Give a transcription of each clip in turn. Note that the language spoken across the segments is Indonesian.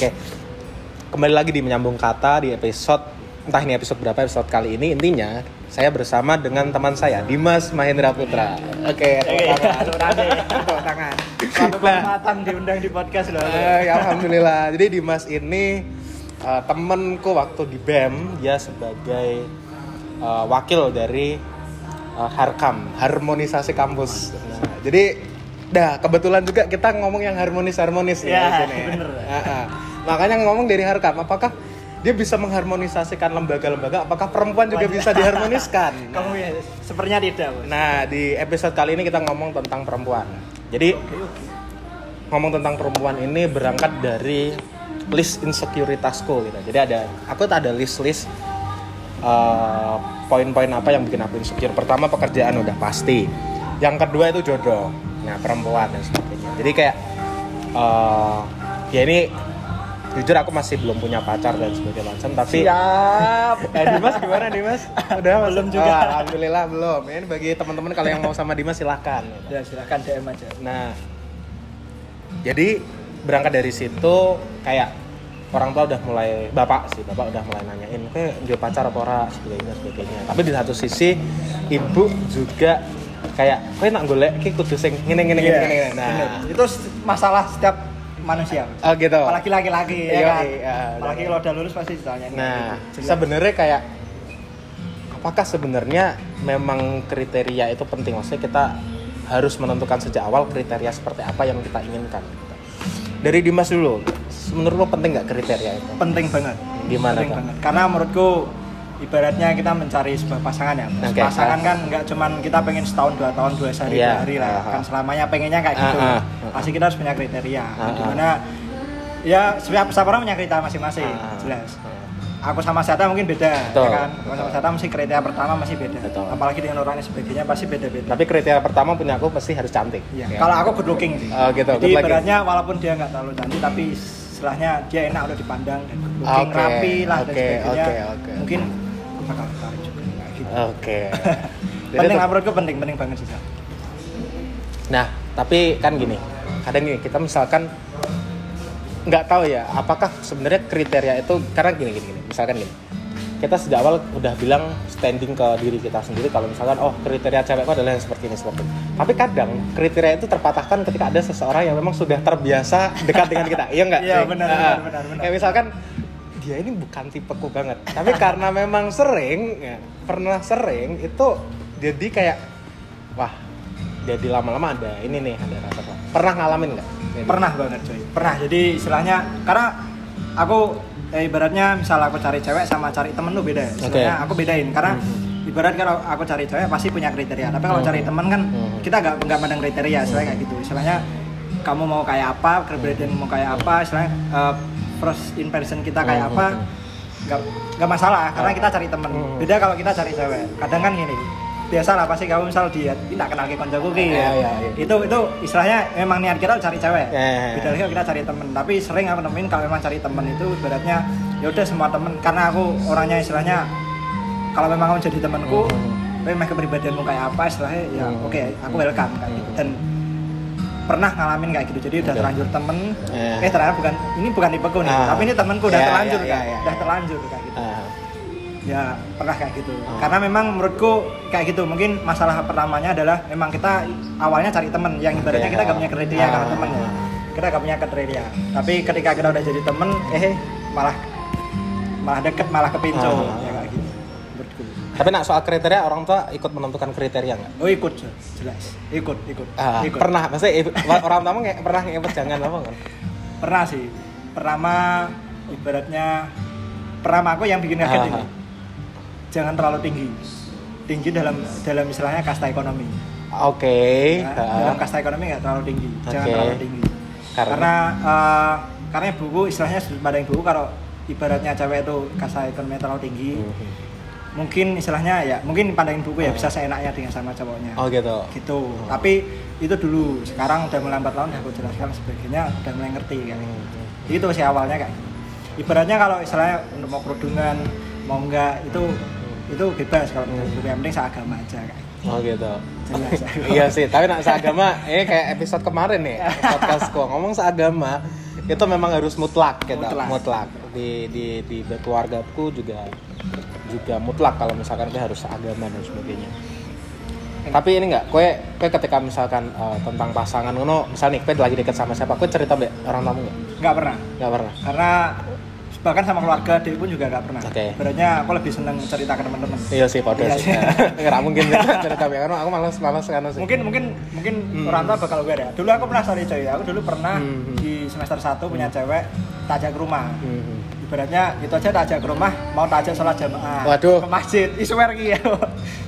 Oke. Kembali lagi di menyambung kata di episode entah ini episode berapa episode kali ini intinya saya bersama dengan teman saya Dimas Mahendra Putra. Oke, tangan. Tepuk tangan. Tepuk tangan. Suatu Nah. kehormatan diundang di podcast loh. Eh, ya, alhamdulillah. Jadi Dimas ini eh, temenku waktu di BEM dia sebagai eh, wakil dari eh, Harkam, harmonisasi kampus. Nah, jadi dah kebetulan juga kita ngomong yang harmonis-harmonis Ya, di sini. bener. Ah, ah. Makanya ngomong dari Harkam, apakah dia bisa mengharmonisasikan lembaga-lembaga? Apakah perempuan juga bisa diharmoniskan? Kamu ya sepertinya tidak, Bos. Nah, di episode kali ini kita ngomong tentang perempuan. Jadi, ngomong tentang perempuan ini berangkat dari list insecuritasku gitu. Jadi ada, aku ada list-list eh, poin-poin apa yang bikin aku insecure. Pertama pekerjaan udah pasti. Yang kedua itu jodoh. Nah, perempuan dan sebagainya. Jadi kayak eh, ya ini jujur aku masih belum punya pacar dan sebagainya macam tapi Siap. Eh Dimas gimana Dimas? Udah? Belum juga. Oh, Alhamdulillah belum. Ini bagi teman-teman kalau yang mau sama Dimas silahkan. Ya silakan DM aja. Nah, jadi berangkat dari situ kayak orang tua udah mulai bapak sih bapak udah mulai nanyain kayak dia pacar apa ora sebagainya sebagainya tapi di satu sisi ibu juga kayak kowe nak golek ki kudu sing ngene ngene ngene Iya, ngene nah bener. Itu masalah setiap manusia. oh gitu Apalagi laki-laki ya Iya, kan. iya, Apalagi kalau udah lulus pasti ditanya. Nah, sebenarnya kayak apakah sebenarnya memang kriteria itu penting? Maksudnya kita harus menentukan sejak awal kriteria seperti apa yang kita inginkan. gitu. Dari Dimas dulu, menurut lo penting nggak kriteria itu? penting banget. Gimana penting Kak? banget. Karena menurutku ibaratnya kita mencari sebuah pasangan ya. Mas. Oke. Pasangan kan nggak cuman kita pengen setahun dua tahun dua hari Iya. dua hari lah. Ah, ah. Kan selamanya pengennya kayak gitu. Ah, ah. Pasti kita harus punya kriteria. Ah, ah. Di mana ya setiap setiap orang punya kriteria masing-masing. Ah, ah. Jelas. Aku sama Sata mungkin beda, Betul. ya kan? Aku sama Sata mesti kriteria pertama masih beda. Betul. Apalagi dengan orangnya sebagainya pasti beda-beda. Tapi kriteria pertama punya aku pasti harus cantik. Iya. Ya. Kalau aku good looking sih. Oh, gitu, Jadi ibaratnya walaupun dia nggak terlalu cantik tapi istilahnya dia enak udah dipandang dan good looking, Oke, rapi lah dan oke, sebagainya. oke, oke. Mungkin bakal tertarik juga gitu. Oke. Jadi penting menurutku penting, penting banget sih. Nah, tapi kan gini, kadang gini kita misalkan nggak tahu ya, apakah sebenarnya kriteria itu karena gini gini, gini. misalkan gini, kita sejak awal udah bilang standing ke diri kita sendiri kalau misalkan oh kriteria cewekku adalah yang seperti ini seperti ini. Tapi kadang kriteria itu terpatahkan ketika ada seseorang yang memang sudah terbiasa dekat dengan kita, iya nggak? Iya, benar, Ah, benar, benar, benar. Kayak misalkan dia ini bukan tipeku banget, tapi karena memang sering, ya, pernah sering itu jadi kayak wah jadi lama-lama ada ini nih ada rasa pernah ngalamin nggak Pernah banget coy. Pernah. Jadi istilahnya karena aku eh, ibaratnya misal aku cari cewek sama cari temen tuh beda. Istilahnya aku bedain karena ibarat kalau aku cari cewek pasti punya kriteria. Tapi kalau Hmm. cari temen kan Hmm. kita nggak nggak mandang kriteria, istilahnya kayak gitu. Istilahnya kamu mau kayak apa, kepribadian mau kayak apa, istilahnya eh, first impression kita kayak Hmm, apa, hmm, nggak nggak masalah karena Hmm. kita cari temen. Hmm. Beda kalau kita cari cewek. Kadang kan gini, biasa lah pasti kamu misal dia tidak kenal ke koncoku ki Iya, ya. iya. Itu itu istilahnya memang niat kita cari cewek. Iya, iya. Beda lagi kalau kita cari temen. Tapi sering aku nemuin kalau memang cari temen itu ibaratnya ya udah semua temen karena aku orangnya istilahnya kalau memang kamu jadi temanku, Hmm. memang kepribadianmu kayak apa istilahnya ya Hmm. oke aku welcome kayak gitu dan pernah ngalamin kayak gitu. Jadi udah terlanjur temen. Eh. eh ternyata bukan ini bukan tipeku nih Ah. tapi ini temenku udah Iya, terlanjur iya, kan iya, udah iya. terlanjur kayak gitu. Ah, ya pernah kayak gitu. Ah. karena memang menurutku kayak gitu. Mungkin masalah pertamanya adalah memang kita awalnya cari temen. Yang ibaratnya kita gak punya kriteria kalau Ah. temen ya. Kita gak punya kriteria. Tapi ketika kita udah jadi temen eh malah malah deket malah kepinco Ah. ya menurutku tapi nak soal kriteria orang tua ikut menentukan kriteria nggak? Oh ikut jelas. Ikut ikut. Ah, ikut. pernah. Maksudnya ibu- orang tua nggak pernah ngepet jangan apa kan? Pernah sih. Pertama ibaratnya pertama aku yang bikin kaget Ah. ini. Jangan terlalu tinggi. Tinggi dalam dalam istilahnya kasta ekonomi. Oke. Ya, ah. dalam kasta ekonomi nggak terlalu tinggi. Jangan Oke. terlalu tinggi. Karena? karena eh, karena ibuku istilahnya sudut pandang ibuku kalau ibaratnya cewek itu kasta ekonomi terlalu tinggi Mhm. Mungkin istilahnya ya mungkin pandangin buku ya bisa seenaknya dengan sama cowoknya oh gitu gitu tapi itu dulu sekarang udah melambat laun aku jelaskan sebagainya udah mulai ngerti kan Mhm. itu sih awalnya kayak gitu. ibaratnya kalau istilahnya untuk mau kerudungan mau enggak itu itu bebas kalau Hmm. menurut gue yang penting seagama aja kayak gitu. Oh gitu. Jelas. iya sih, tapi nak seagama, eh kayak episode kemarin nih podcastku ngomong seagama itu memang harus mutlak gitu Mutlak. mutlak, di di di keluargaku juga juga mutlak kalau misalkan kita harus agama dan sebagainya tapi ini enggak, kue kue ketika misalkan eh, tentang pasangan ngono, misalnya nih, kue lagi deket sama siapa, kue cerita mbak orang tamu nggak? nggak pernah Nggak pernah. karena bahkan sama keluarga dia pun juga nggak pernah Oke. sebenarnya aku lebih seneng cerita ke teman-teman Iya sih, pada Iya sih. sih. Nggak mungkin cerita mbak, karena aku malas malas karena sih. mungkin mungkin mungkin Hmm. orang tua bakal gue ada dulu aku pernah sorry coy aku dulu pernah Hmm. di semester 1 punya cewek tak ajak ke rumah Hmm. Ibaratnya itu aja tak ajak ke rumah mau tak ajak sholat jamaah Waduh. ke masjid iswer ya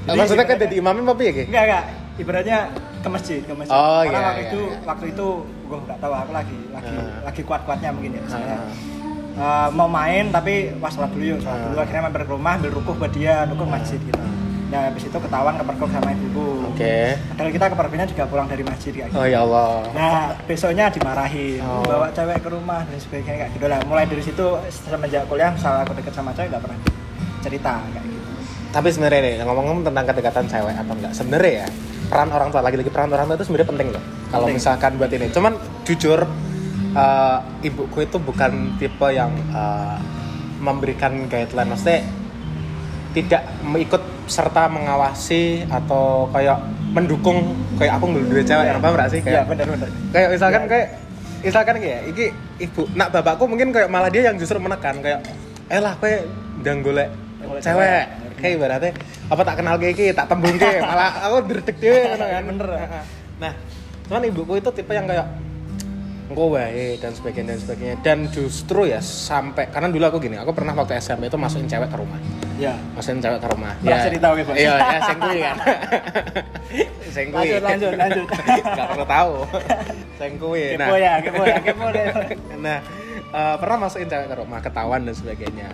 Nah, maksudnya kan jadi imamnya apa ya, Ki? enggak enggak ibaratnya ke masjid ke masjid Oh, karena iya, waktu iya, itu iya. waktu itu gue nggak tahu aku lagi lagi Ah. lagi kuat kuatnya mungkin ya misalnya Ah. Eh, mau main tapi pas sholat dulu yuk sholat Ah. dulu akhirnya mampir ke rumah ambil rukuh buat dia rukuh masjid gitu nah habis itu ketahuan kepergok sama ibuku Oke. padahal kita kepergoknya juga pulang dari masjid kayak gitu Oh ya Allah. Nah, besoknya dimarahin, Oh. bawa cewek ke rumah dan sebagainya kayak gitu lah. Mulai dari situ semenjak kuliah, misalnya aku deket sama cewek nggak pernah cerita kayak gitu. Tapi sebenarnya nih ngomong-ngomong tentang kedekatan cewek atau enggak, sebenarnya ya peran orang tua lagi-lagi peran orang tua itu sebenarnya penting loh. Kalau misalkan buat ini, cuman jujur eh, ibuku itu bukan tipe yang eh, memberikan guideline, maksudnya tidak ikut serta mengawasi atau kayak mendukung kayak aku nggak dua cewek, Iya. yang paham nggak sih? Iya, Kayak, bener-bener. kayak misalkan Iya. kayak misalkan kayak iki ibu nak bapakku mungkin kayak malah dia yang justru menekan kayak eh lah kowe ndang golek cewek cewek. kayak ibaratnya apa tak kenal kayak iki tak tembung ke malah aku derdek dhewe ngono kan Bener. nah cuman ibuku itu tipe yang kayak engko wae dan sebagainya dan sebagainya. Dan justru ya sampai karena dulu aku gini aku pernah waktu SMP itu masukin cewek ke rumah. Ya. masukin cewek ke rumah. Pernah cerita, oke, iya ya sing kuwi kan. Sing kuwi. Lanjut, lanjut, lanjut. nggak perlu tahu. Sing kuwi Kepo ya, kepo ya, kepo deh. nah eh, pernah masukin cewek ke rumah ketahuan dan sebagainya.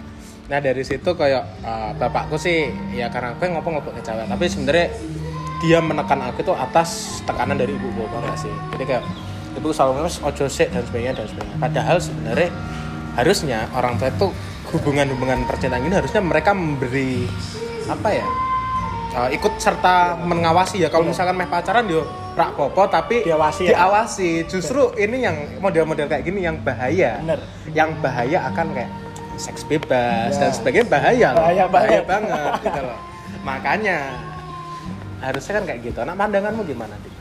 Nah dari situ kayak eh, bapakku sih ya karena aku ngopo-ngopo ke cewek. Tapi sebenarnya dia menekan aku itu atas tekanan dari ibu bapak sih? Jadi kayak ibu selalu ngomong ojo sik dan sebagainya dan sebagainya padahal sebenarnya harusnya orang tua itu hubungan-hubungan percintaan ini harusnya mereka memberi apa ya eh, ikut serta mengawasi ya kalau misalkan meh pacaran yo rak popo tapi Diawasi ya? diawasi justru ini yang model-model kayak gini yang bahaya Bener. yang bahaya akan kayak seks bebas Ya. dan sebagainya bahaya loh. Bahaya banget. banget gitu loh makanya harusnya kan kayak gitu nah pandanganmu gimana Dik?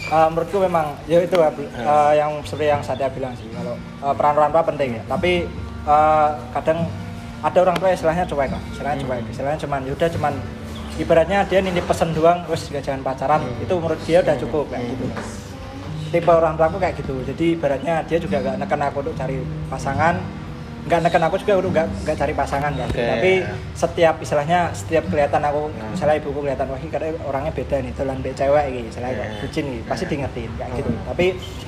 Eh, menurutku memang ya itu ya, eh, yang seperti yang saya bilang sih kalau eh, peran orang tua penting ya. Tapi eh, kadang ada orang tua istilahnya cuek lah istilahnya Hmm. cuek. Istilahnya cuman yaudah cuman ibaratnya dia nitip pesen doang terus juga jangan pacaran. Hmm. itu menurut dia udah cukup kayak gitu. Tipe orang tua aku kayak gitu. Jadi ibaratnya dia juga gak neken aku untuk cari pasangan nggak neken aku juga udah nggak nggak cari pasangan kan Oke. tapi setiap istilahnya setiap kelihatan aku Hmm. misalnya ibuku kelihatan wah karena orangnya beda nih dolan be cewek gitu istilahnya kayak Yeah. bucin gitu pasti Yeah. diingetin kayak gitu Hmm. tapi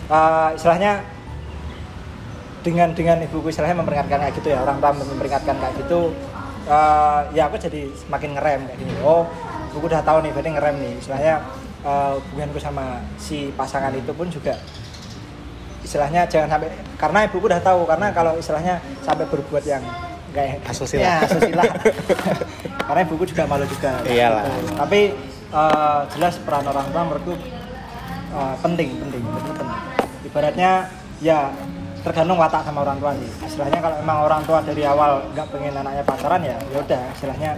eh, istilahnya dengan dengan ibuku istilahnya memperingatkan kayak gitu ya orang tua memperingatkan kayak gitu eh, ya aku jadi semakin ngerem kayak gini oh ibuku udah tahu nih berarti ngerem nih istilahnya eh, hubunganku sama si pasangan itu pun juga istilahnya jangan sampai karena ibuku udah tahu karena kalau istilahnya sampai berbuat yang enggak Asusila. ya, asusila. karena ibuku juga malu juga Iyalah. Gitu. tapi eh, jelas peran orang tua menurutku eh, penting penting menurutku penting ibaratnya ya tergantung watak sama orang tua sih istilahnya kalau emang orang tua dari awal nggak pengen anaknya pacaran ya ya udah istilahnya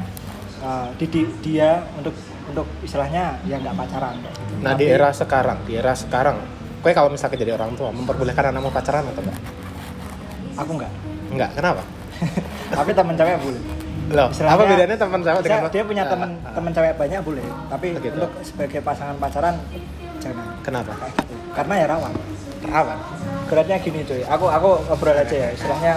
eh, didik dia untuk untuk istilahnya ya nggak pacaran kayak gitu. nah di Tapi- era sekarang di era sekarang kue kalau misalnya jadi orang tua memperbolehkan anakmu pacaran atau enggak? Aku nggak enggak kenapa? Tapi temen cewek boleh. Loh Istilahnya, apa bedanya teman Bisa, dengan dia punya Ah, temen ah. temen cewek banyak boleh. Tapi Begitu. untuk sebagai pasangan pacaran jangan. Kenapa? Gitu. Karena ya rawan. Rawan. Beratnya gini cuy, aku aku ngobrol aja ya, istilahnya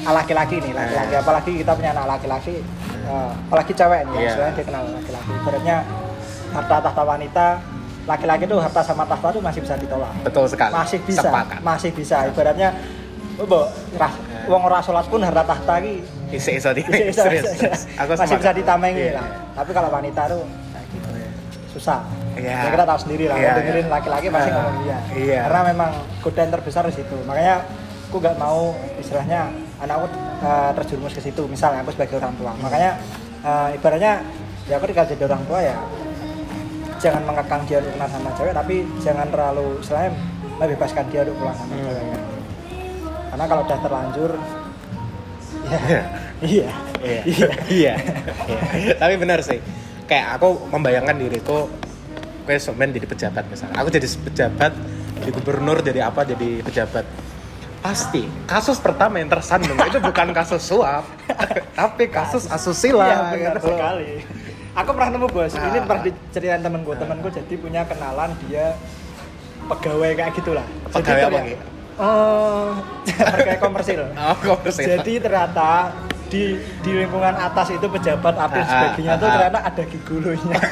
laki-laki nih, laki-laki, Eh. apalagi kita punya anak laki-laki, eh, apalagi cewek nih, Iya. istilahnya dia kenal laki-laki. Beratnya harta tahta wanita, laki-laki tuh harta sama tahta tuh masih bisa ditolak, betul sekali masih bisa, sepakat masih bisa. Ibaratnya, bo, ras, uang ora sholat pun harta tahta ki iso iso di aku masih bisa ditamengin Iya. lah. Tapi kalau wanita tuh gitu, susah. Iya. Ya kita tahu sendiri lah, Iya, yang dengerin iya. laki-laki pasti Ah, ngomong iya. iya. Karena memang godaan terbesar di situ. Makanya aku nggak mau istilahnya anakku uh, terjerumus ke situ. Misalnya aku sebagai orang tua. Makanya uh, ibaratnya ya aku dikasih jadi orang tua ya jangan mengekang dia untuk kenal sama cewek tapi jangan terlalu istilahnya membebaskan dia untuk pulang sama Hmm. karena kalau udah terlanjur ya Iya. iya iya iya iya. tapi benar sih kayak aku membayangkan diriku gue semen jadi pejabat misalnya aku jadi pejabat jadi gubernur jadi apa jadi pejabat pasti kasus pertama yang tersandung itu bukan kasus suap tapi kasus asusila Iya benar gitu. sekali. Aku pernah nemu bos. Ini Ah. pernah diceritain temenku. Temenku jadi punya kenalan dia pegawai kayak gitulah. Jadi Pegawai apa, ternyata- Ki? Eh, pegawai komersil. oh komersil. Jadi ternyata di di lingkungan atas itu pejabat apa Ah, ah, sebagainya itu ah, ah. ternyata ada gigolonya.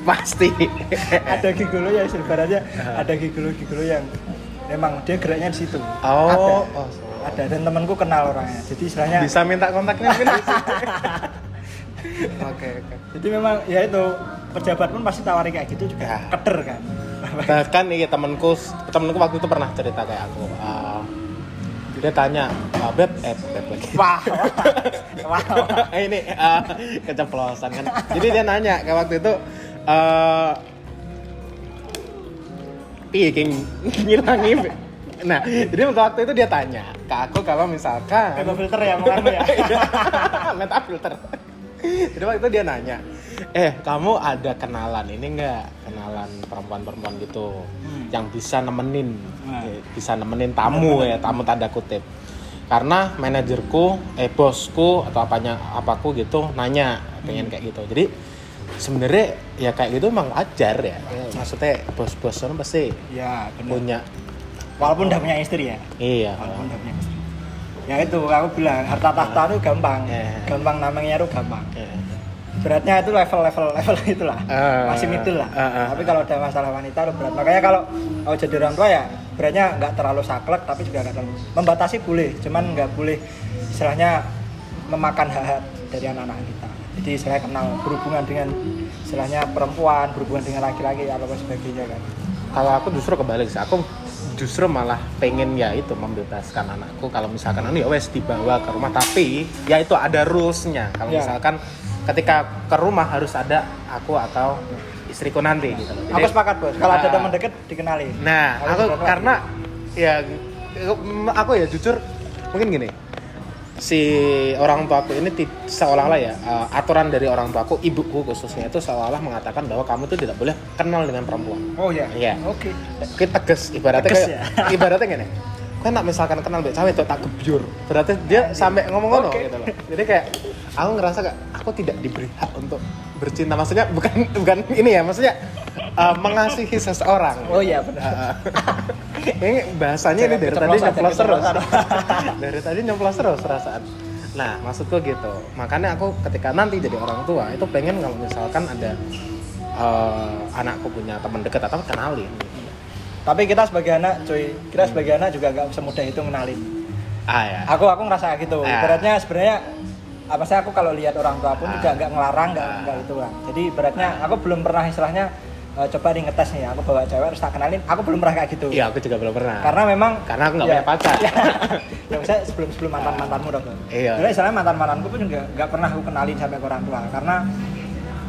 pasti ada gigolo ya sebenarnya ada gigolo-gigolo yang memang dia geraknya di situ. oh, Ada. oh Ada dan temanku kenal orangnya. Jadi istilahnya bisa minta kontaknya. Oke oke Jadi memang ya itu pejabat pun pasti tawari kayak gitu juga Ya. keder kan. bahkan iya temanku temanku waktu itu pernah cerita kayak aku uh, dia tanya uh, beb eh beb lagi Wah, wah, wah. ini uh, keceplosan kan jadi dia nanya kayak waktu itu uh, piye ngilangi nah jadi waktu itu dia tanya ke aku kalau misalkan Pakai filter ya mau ya. meta filter jadi waktu itu dia nanya eh kamu ada kenalan ini enggak kenalan perempuan-perempuan gitu Hmm. yang bisa nemenin Nah. eh, bisa nemenin tamu ya tamu tanda kutip karena manajerku eh bosku atau apanya apaku gitu nanya pengen Hmm. kayak gitu jadi sebenarnya ya kayak gitu emang wajar ya, Ya, maksudnya bos-bos kan pasti Ya, benar. punya Walaupun udah punya istri ya. iya Walaupun udah punya istri. Ya itu aku bilang harta tahta itu gampang. Ya. Gampang namanya itu gampang. Iya. Beratnya itu level-level level itulah. Ah, Masih middle lah. ah, ah. Tapi kalau ada masalah wanita itu berat. Makanya kalau mau jadi orang tua ya beratnya nggak terlalu saklek tapi juga nggak terlalu membatasi boleh, cuman nggak boleh istilahnya memakan hak dari anak-anak kita. Jadi saya kenal berhubungan dengan istilahnya perempuan, berhubungan dengan laki-laki atau sebagainya kan. kalau aku justru kebalik sih aku justru malah pengen ya itu membebaskan anakku kalau misalkan anu ya wes dibawa ke rumah tapi ya itu ada rulesnya kalau Ya. misalkan ketika ke rumah harus ada aku atau istriku nanti gitu loh. Aku Jadi- sepakat bos. Kalau ada Ah. teman deket dikenalin. Nah, aku karena ya aku ya jujur mungkin gini. Si orang tuaku ini seolah-olah ya uh, aturan dari orang tuaku, ibuku khususnya itu seolah-olah mengatakan bahwa kamu itu tidak boleh kenal dengan perempuan. Oh ya. Iya. Oke. Kita tegas ibaratnya Tegas kayak ibaratnya gini. Kan nak misalkan kenal mbak cewek itu tak gebyur. Berarti dia sampai ngomong ngono Oke. gitu loh. Jadi kayak aku ngerasa kayak aku tidak diberi hak untuk bercinta. Maksudnya bukan bukan ini ya, maksudnya uh, mengasihi seseorang. Oh iya benar. ini bahasanya ini dari tadi nyoplos terus. dari tadi nyoplos terus perasaan. Nah, maksudku gitu. Makanya aku ketika nanti jadi orang tua itu pengen kalau misalkan ada eh, anakku punya teman dekat atau kenalin. Tapi kita sebagai anak, cuy, kita sebagai anak juga nggak semudah itu ngenalin. Ah ya. Aku aku ngerasa gitu. Ah. Ibaratnya sebenarnya apa sih aku kalau lihat orang tua pun Ah. juga nggak ngelarang, nggak Ah. nggak itu kan. Jadi ibaratnya aku belum pernah istilahnya eh, coba nih ngetes nih, aku bawa cewek terus tak kenalin. Aku belum pernah kayak gitu. Iya, aku juga belum pernah. Karena memang Karena aku nggak ya, punya pacar. ya misalnya sebelum sebelum mantan mantanmu dong. Iya. Karena istilahnya mantan mantanku pun juga nggak pernah aku kenalin sampai ke orang tua. Karena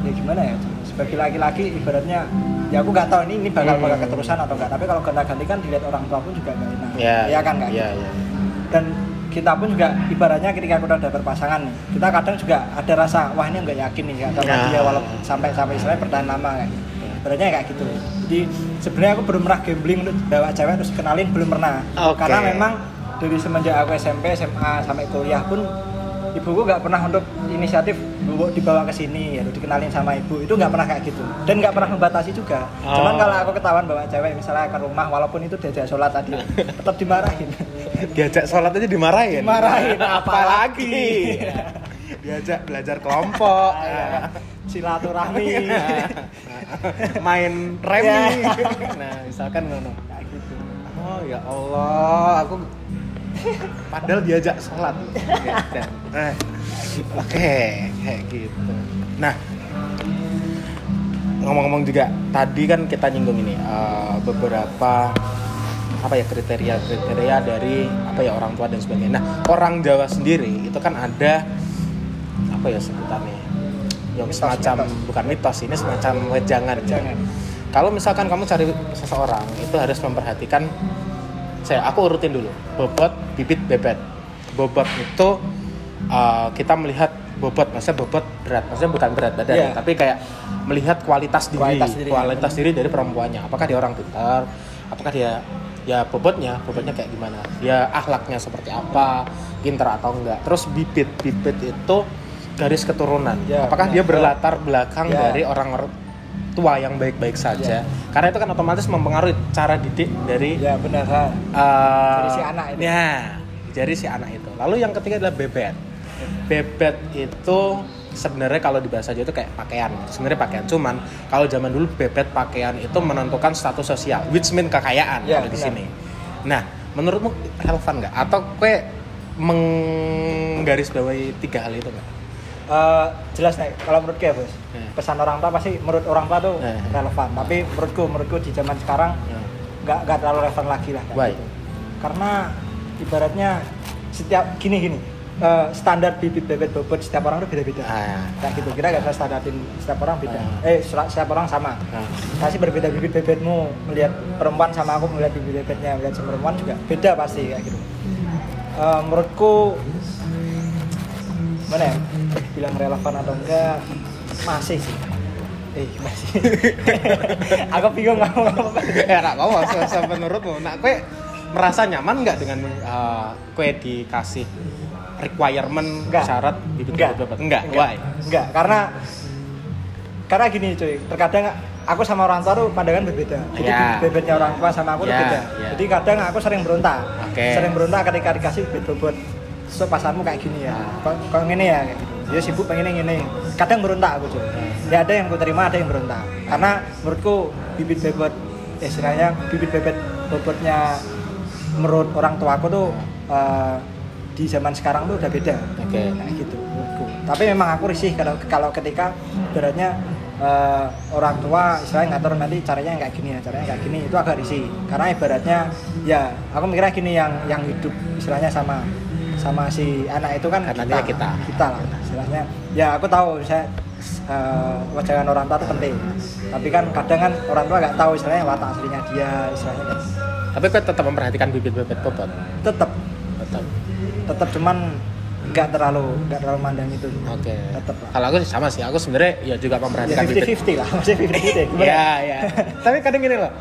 ya gimana ya sebagai laki-laki ibaratnya ya aku nggak tahu ini ini bakal Hmm. bakal keterusan atau enggak tapi kalau ganti-ganti kan dilihat orang tua pun juga nggak enak Iya. ya kan nggak Iya, gitu. iya. dan kita pun juga ibaratnya ketika kita udah berpasangan nih kita kadang juga ada rasa wah ini nggak yakin nih sama Nah. dia walaupun sampai sampai istilahnya bertahan lama kayak gitu. Ibaratnya kayak gitu jadi sebenarnya aku belum pernah gambling untuk bawa cewek terus kenalin belum pernah Oke. karena memang dari semenjak aku SMP SMA sampai kuliah pun ibuku nggak pernah untuk inisiatif bawa- dibawa ke sini ya dikenalin sama ibu itu nggak pernah kayak gitu dan nggak pernah membatasi juga cuman Oh. kalau aku ketahuan bawa cewek misalnya ke rumah walaupun itu diajak sholat tadi tetap dimarahin Diajak sholat aja dimarahin. Dimarahin, apalagi. Diajak belajar kelompok. Ah, iya. silaturahmi Main remi. Ya. Nah, misalkan ngono. kayak gitu Oh ya Allah, aku padahal diajak sholat. Ya, eh, Oke, kayak gitu. Nah, ngomong-ngomong juga tadi kan kita nyinggung ini eh, beberapa apa ya kriteria-kriteria dari apa ya orang tua dan sebagainya. Nah, orang Jawa sendiri itu kan ada apa ya sebutannya? Yang Mitos, semacam mitos. bukan mitos ini semacam wejangan. Jangan. Kalau misalkan kamu cari seseorang itu harus memperhatikan saya aku urutin dulu bobot bibit bebet. Bobot itu uh, kita melihat bobot maksudnya bobot berat maksudnya bukan berat badan ya, tapi kayak melihat kualitas diri Kualitas diri, kualitas diri dari perempuannya. Apakah dia orang pintar? Apakah dia ya bobotnya bobotnya kayak gimana? Dia akhlaknya seperti apa? Pintar atau enggak? Terus bibit bibit itu garis keturunan. Ya, apakah benar. dia berlatar belakang Ya. dari orang tua yang baik-baik saja? Karena itu kan otomatis mempengaruhi cara didik dari ya benar uh, Dari si anak itu. ya dari si anak itu. Lalu yang ketiga adalah bebet. Bebet itu sebenarnya kalau di bahasa Jawa itu kayak pakaian. Sebenarnya pakaian cuman kalau zaman dulu bebet pakaian itu menentukan status sosial which mean kekayaan Ya, kalau di sini. Nah menurutmu relevan nggak? Atau kue menggarisbawahi tiga hal itu nggak Eh, jelas nih kalau menurutku ya bos Ya. pesan orang tua pasti menurut orang tua tuh Ya. relevan tapi menurutku menurutku di zaman sekarang nggak nggak terlalu relevan lagi lah Why? gitu. karena ibaratnya setiap gini gini eh, standar bibit bebet bobot setiap orang tuh beda-beda Ah. kayak gitu kita nggak bisa standarin setiap orang beda Ah. eh setiap orang sama Nah, pasti berbeda bibit bebetmu melihat perempuan sama aku melihat bibit bebetnya melihat perempuan juga beda pasti kayak gitu Eh, menurutku mana ya? Bilang relevan atau enggak masih sih. Eh masih. Aku bingung ngomong. Apa ya nggak mau se- se- menurutmu nah kue merasa nyaman nggak dengan uh, kue dikasih requirement Enggak. syarat bibit Enggak. bebet enggak why? Enggak karena karena gini cuy. Terkadang aku sama orang tua tuh pandangan berbeda. Jadi bibit bebetnya orang tua sama aku tuh Ya, beda. ya. jadi kadang aku sering berontak. Oke. sering berontak ketika dikasih bibit bobot so pasanmu kayak gini ya. Kok kok gini ya? Kayak gitu dia sibuk pengen ini. Kadang berontak aku cuy ya ada yang ku terima ada yang berontak. Karena menurutku bibit bebet istilahnya bibit bebet bobotnya menurut orang tua aku tuh eh, di zaman sekarang tuh udah beda. Oke. kayak gitu menurutku. Tapi memang aku risih kalau kalau ketika beratnya eh, orang tua istilahnya ngatur nanti caranya kayak gini ya caranya kayak gini itu agak risih. Karena ibaratnya ya aku mikirnya gini yang yang hidup istilahnya sama sama si anak itu kan Kan nantinya kita. kita lah istilahnya ya aku tahu saya eh, wajangan orang tua itu penting tapi kan kadang kan orang tua nggak tahu istilahnya watak aslinya dia istilahnya kan. tapi kue tetap memperhatikan bibit bebet bobot tetap tetap tetap cuman nggak terlalu nggak terlalu mandang itu oke Tetap lah. kalau aku sih sama sih aku sebenarnya ya juga ya memperhatikan bibit 50-50 lah masih 50-50 Iya, iya. Tapi kadang gini loh.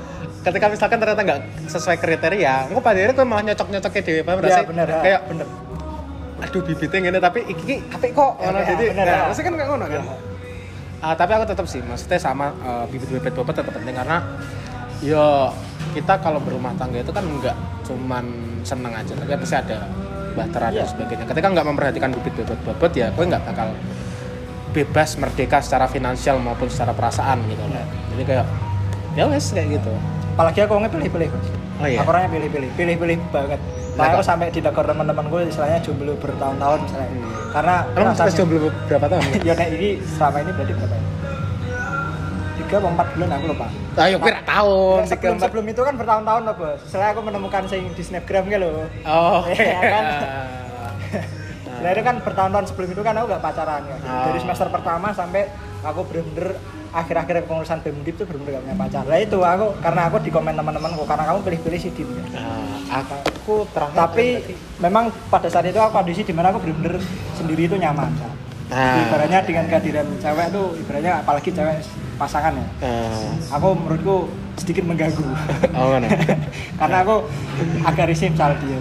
Ketika misalkan ternyata nggak sesuai kriteria, aku pada akhirnya kok malah nyocok-nyocok ke dewe, paham nggak ya sih? bener ya, Kayak, bener aduh bibitnya gini, tapi iki apik kok. Ya, Ngono ya, jadi, bener, nah, ya. maksudnya kan nggak ngono kan. Ya. Ah, tapi aku tetap sih, maksudnya sama eh, bibit-bibit bobot tetap penting karena yo kita kalau berumah tangga itu kan nggak cuman seneng aja, tapi pasti ada bahtera dan Iya. sebagainya. Ketika nggak memperhatikan bibit-bibit bobot ya, gue nggak bakal bebas merdeka secara finansial maupun secara perasaan gitu loh. Iya. Jadi kayak ya wes kayak gitu. apalagi aku orangnya pilih-pilih. Oh iya. aku orangnya pilih-pilih pilih-pilih banget Makanya aku kok- sampai di negara teman-teman gue istilahnya jomblo bertahun-tahun misalnya karena Emang rasanya- pas jomblo berapa tahun? ya kayak ini selama ini berarti berapa ya? tiga atau empat bulan aku lupa Ayo kira tahun. Ya, sebelum sebelum itu kan bertahun-tahun loh bos setelah aku menemukan sing di snapgram gitu loh Oh. Iya kan? Nah. Nah itu kan bertahun-tahun sebelum itu kan aku gak pacaran ya. Oh. Dari semester pertama sampai aku bener-bener akhir-akhir pengurusan BEM Undip tuh bener-bener gak punya pacar. Lah itu aku karena aku di komen teman-temanku karena kamu pilih-pilih si Dim. ya. Nah, aku terakhir Tapi memang pada saat itu aku kondisi di mana aku bener-bener sendiri itu nyaman. Nah. Ibaratnya dengan kehadiran cewek tuh ibaratnya apalagi cewek pasangan ya. Nah, Aku menurutku sedikit mengganggu. oh karena aku agak risih misal dia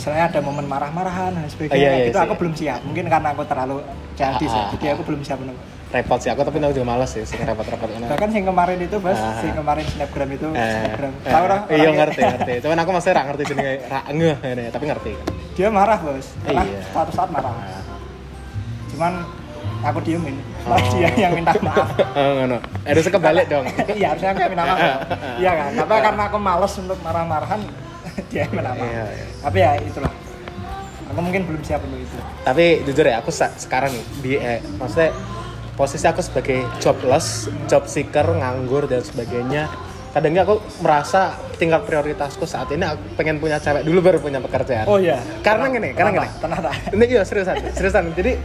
misalnya ada momen marah-marahan dan sebagainya Oh, iya, iya, gitu sih. aku belum siap mungkin karena aku terlalu Ah, ya ah, jadi aku belum siap menunggu Repot sih aku tapi aku juga males sih, sing repot-repot kan. bahkan yang kemarin itu bos Ah. yang kemarin snapgram itu Eh, snapgram eh, tahu Iya ngerti ngerti. Cuman aku masih ra ngerti jenenge ra ngeh ini, tapi ngerti. dia marah bos marah Iya. suatu saat marah cuman aku diemin Oh. dia yang minta maaf Oh. Harusnya kebalik dong. iya harusnya aku minta maaf iya kan tapi karena aku males untuk marah-marahan dia yang minta maaf Iya, iya. tapi ya itulah aku mungkin belum siap untuk itu Tapi jujur ya aku sekarang nih di eh, maksudnya posisi aku sebagai jobless, job seeker, nganggur dan sebagainya. Kadangnya aku merasa tingkat prioritasku saat ini aku pengen punya cewek dulu baru punya pekerjaan. oh iya Karena gini, karena gini. tenang tak Ini iya seriusan, seriusan. Jadi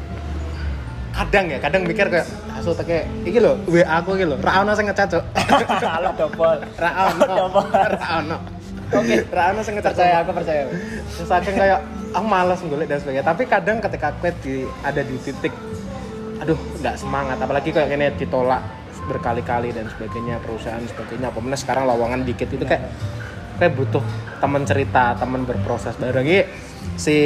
kadang ya, kadang mikir kayak asu kayak iki lho, WA aku iki lho, ra ono sing ngechat, Cuk. Alah double. Ra ono. Ra ono. Oke. Rano sing ngecek percaya aku percaya Terus kayak aku malas ngulik dan sebagainya. Tapi kadang ketika aku di ada di titik aduh nggak semangat. Apalagi kayak gini ditolak berkali-kali dan sebagainya perusahaan sebagainya. Apa mana sekarang lowongan dikit. Itu kayak kayak butuh teman cerita teman berproses. Bareng Ini si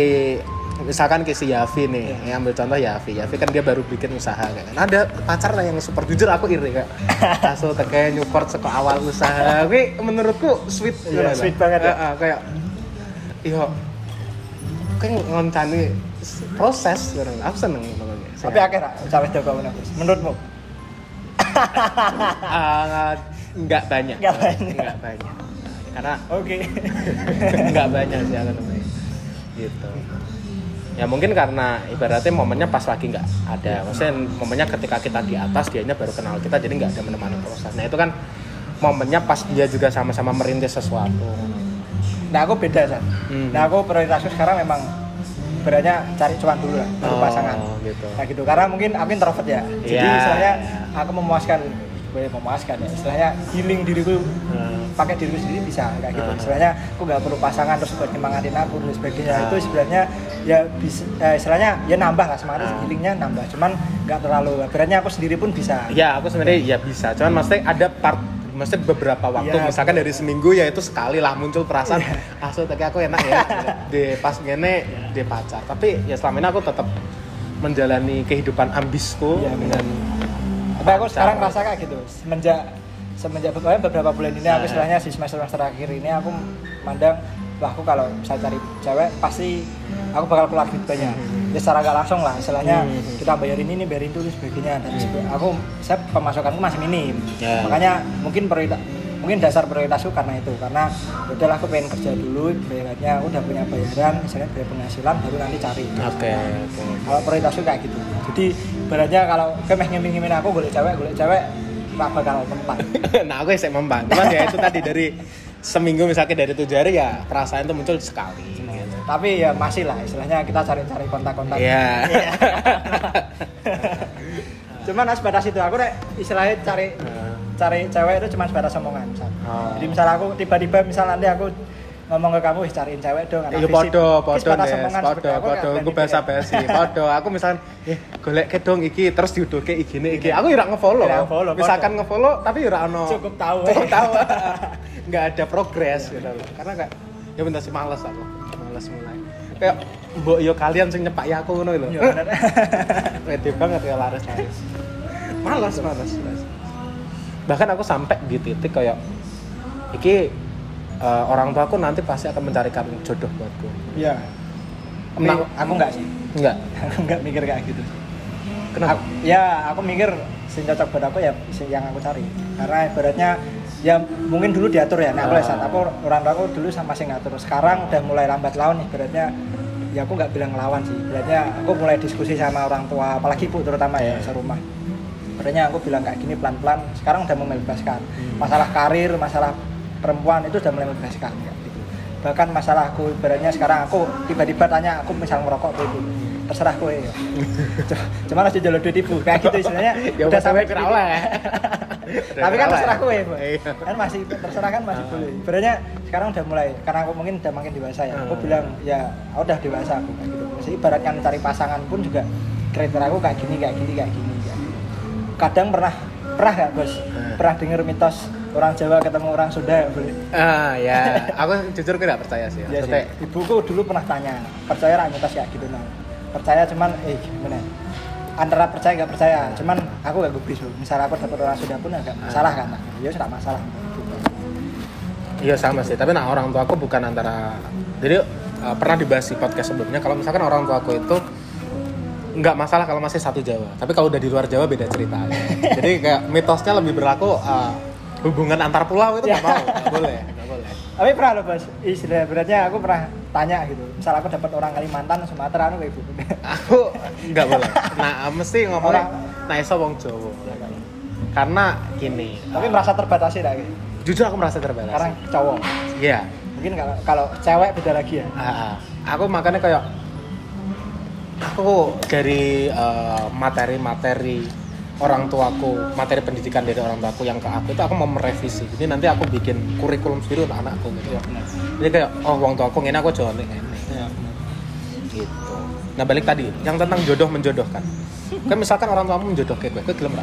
misalkan kayak si Yavi nih yang ambil contoh Yavi. Yavi kan dia baru bikin usaha kan. Ada pacar lah yang super jujur aku iri kak langsung kayak nyupport seko awal usaha. Tapi menurutku sweet Iya, lah. sweet banget ya. Kayak iya. Kayak ngoncani proses aku seneng tapi akhir cawe Joko Uno Gus menurutmu? Ah, nggak banyak. Nggak banyak. nggak banyak. Karena oke. nggak banyak sih aku namanya gitu. Ya mungkin karena ibaratnya momennya pas lagi nggak ada. Maksudnya momennya ketika kita di atas dianya baru kenal kita jadi nggak ada menemani proses. Nah itu kan momennya pas dia juga sama-sama merintis sesuatu. Nah aku beda kan Hmm. nah aku prioritasku sekarang memang beratnya cari cuan dulu lah baru Oh, pasangan. gitu. nah gitu. Karena mungkin aku introvert ya. Jadi Iya, istilahnya aku memuaskan boleh memuaskan ya. Istilahnya healing diriku Hmm. pakai diriku sendiri bisa kayak gitu. Hmm. istilahnya aku nggak perlu pasangan terus buat nyemangatin aku dan sebagainya. Hmm. itu sebenarnya ya bisa eh, istilahnya ya nambah lah semangat Hmm. healingnya nambah. Cuman nggak terlalu beratnya aku sendiri pun bisa. Ya aku sebenarnya ya bisa. Cuman maksudnya ada part maksudnya beberapa waktu Iya, misalkan dari seminggu ya itu sekali lah muncul perasaan Iya. ah so, tapi aku enak ya di pas gini di pacar tapi ya selama ini aku tetap menjalani kehidupan ambisku Iya, benar. dengan Tapi aku sekarang ngerasa kayak gitu semenjak semenjak beberapa, bulan ini aku Nah. istilahnya di semester semester akhir ini aku mandang wah aku kalau saya cari cewek pasti aku bakal keluar duit banyak Hmm. ya secara gak langsung lah istilahnya Hmm. kita bayarin ini bayarin itu dan sebagainya. Dan sebe- aku saya pemasukanku masih minim. Ya. makanya mungkin prioritas mungkin dasar prioritasku karena itu. Karena ya udahlah aku pengen kerja dulu bayarannya udah punya bayaran misalnya bayar penghasilan baru nanti cari. Oke oke. kalau prioritasku kayak gitu. Jadi ibaratnya kalau kemeh ngimin-ngimin aku golek cewek golek cewek gak bakal mempan nah aku yang membantu cuman ya itu tadi dari seminggu misalnya dari tujuh hari ya perasaan itu muncul sekali gitu. tapi ya masih lah istilahnya kita cari-cari kontak-kontak Iya. cuman nah, sebatas itu aku nek istilahnya cari cari cewek itu cuma sebatas omongan misal. Oh. jadi misal aku tiba-tiba misal nanti aku ngomong ke kamu "Ih, cariin cewek dong anak Iya fisik." podo, podo omongan podo, podo, aku bahasa basi, podo. Aku misalkan, eh golek ke dong iki, terus diuduke iki nih iki. Aku ora ngefollow. Misalkan ngefollow, tapi ora ono. Cukup tahu, Cukup tahu. Nggak ada progres gitu loh. Karena kayak ya bentar sih males aku. Males mulai. Kayak mbok yo kalian sing nyepak ya aku ngono lho. Iya, bener. Banget ya laris-laris. Males, males, males. Bahkan aku sampai di titik kayak iki eh, orang tua aku nanti pasti akan mencarikan jodoh buatku. iya Nah. aku enggak sih Enggak. aku enggak mikir kayak gitu Kenapa? Aku- ya aku mikir sing cocok buat aku ya yang aku cari karena ibaratnya ya mungkin dulu diatur ya nah aku Ah. saat aku orang tua aku dulu sama sing ngatur sekarang udah mulai lambat laun ibaratnya ya aku nggak bilang ngelawan sih ibaratnya aku mulai diskusi sama orang tua apalagi ibu terutama ya Iya. serumah ibaratnya aku bilang kayak gini pelan-pelan sekarang udah membebaskan Hmm. masalah karir masalah perempuan itu udah mulai membebaskan kayak gitu bahkan masalah aku ibaratnya sekarang aku tiba-tiba tanya aku misal merokok apa itu terserah kowe ya. cuma harus dijalur duit ibu kayak gitu istilahnya Ya udah sampai kira oleh. tapi kan terserah kowe. Iya. kan masih terserah kan masih Ah. boleh ibaratnya sekarang udah mulai karena aku mungkin udah makin dewasa ya aku Ah. bilang ya aku udah dewasa aku kayak gitu Maksudnya ibaratnya cari pasangan pun juga kriteria aku kayak gini kayak gini kayak gini kayak gini. kadang pernah pernah gak bos Ah. pernah denger mitos orang Jawa ketemu orang Sunda ya boleh Ah ya, aku jujur gak percaya sih. Iya sih. Ibuku dulu pernah tanya, percaya ra mitos kayak gitu nah. Percaya cuman eh gimana? Antara percaya gak percaya, cuman aku gak gubris loh. Misal aku dapat orang Sunda pun agak masalah kan. Ya sudah masalah. Iya sama sih, tapi nah orang tua aku bukan antara jadi uh, pernah dibahas di podcast sebelumnya kalau misalkan orang tua aku itu nggak masalah kalau masih satu Jawa, tapi kalau udah di luar Jawa beda cerita. jadi kayak mitosnya lebih berlaku uh, hubungan antar pulau itu nggak Ya. mau, nggak boleh, nggak boleh. Tapi pernah loh bos, istilah beratnya aku pernah tanya gitu. Misal aku dapat orang Kalimantan, Sumatera, anu kayak ibu. Aku nggak boleh. Nah mesti ngomongnya, Orang- nah iso wong Jawa. Karena gini, Tapi uh, merasa terbatasi gitu. jujur aku merasa terbatas. Sekarang cowok. Iya. Mungkin kalau kalau cewek beda lagi ya. Ah. aku makanya kayak aku dari eh, materi-materi orang tuaku materi pendidikan dari orang tuaku yang ke aku itu aku mau merevisi jadi nanti aku bikin kurikulum sendiri untuk anakku gitu benar. jadi kayak oh wong tuaku ini aku jalan ini benar. gitu nah balik tadi yang tentang jodoh menjodohkan kan misalkan orang tuamu menjodohkan gue gue gelem?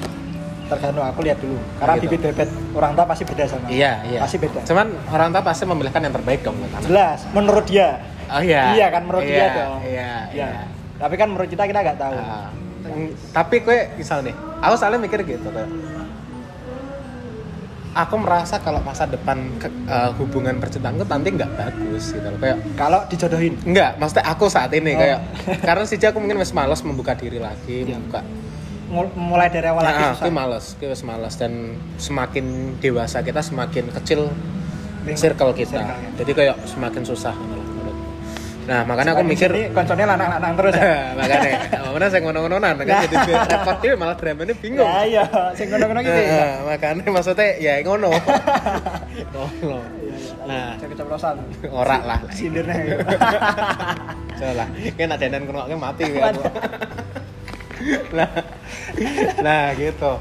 Tergantung aku lihat dulu. Karena Gitu. bibit bebet orang tua pasti beda sama. iya iya Pasti beda. cuman orang tua pasti memilihkan yang terbaik dong buat anak Jelas, menurut dia. oh iya Iya kan menurut iya, dia dong. iya Iya. iya Tapi kan menurut kita kita nggak tahu. Ah, mm, tapi gue misal nih aku soalnya mikir gitu kayak aku merasa kalau masa depan ke- eh, hubungan percintaanku nanti nggak bagus gitu loh kayak Kalau dijodohin. Enggak, maksudnya aku saat ini Oh. kayak karena sih aku mungkin masih malas membuka diri lagi, Iya. membuka. mul- mulai dari awal lagi Nah, susah. aku malas, aku masih malas dan semakin dewasa kita semakin kecil circle kita. circle-nya. Jadi kayak semakin susah. Nah, makanya aku mikir konconnya lanang-lanang terus ya. makanya mana saya ngono-ngononan kan jadi repot dia malah dramanya bingung. Ya iya, sing ngono-ngono gitu. ya. Nah, makanya maksudnya ya ngono. Ngono. Iya, iya. Nah. Saya keceplosan. Ora lah. Sindirnya. Coba lah, kan ada dan kenoknya mati ya. nah, nah gitu.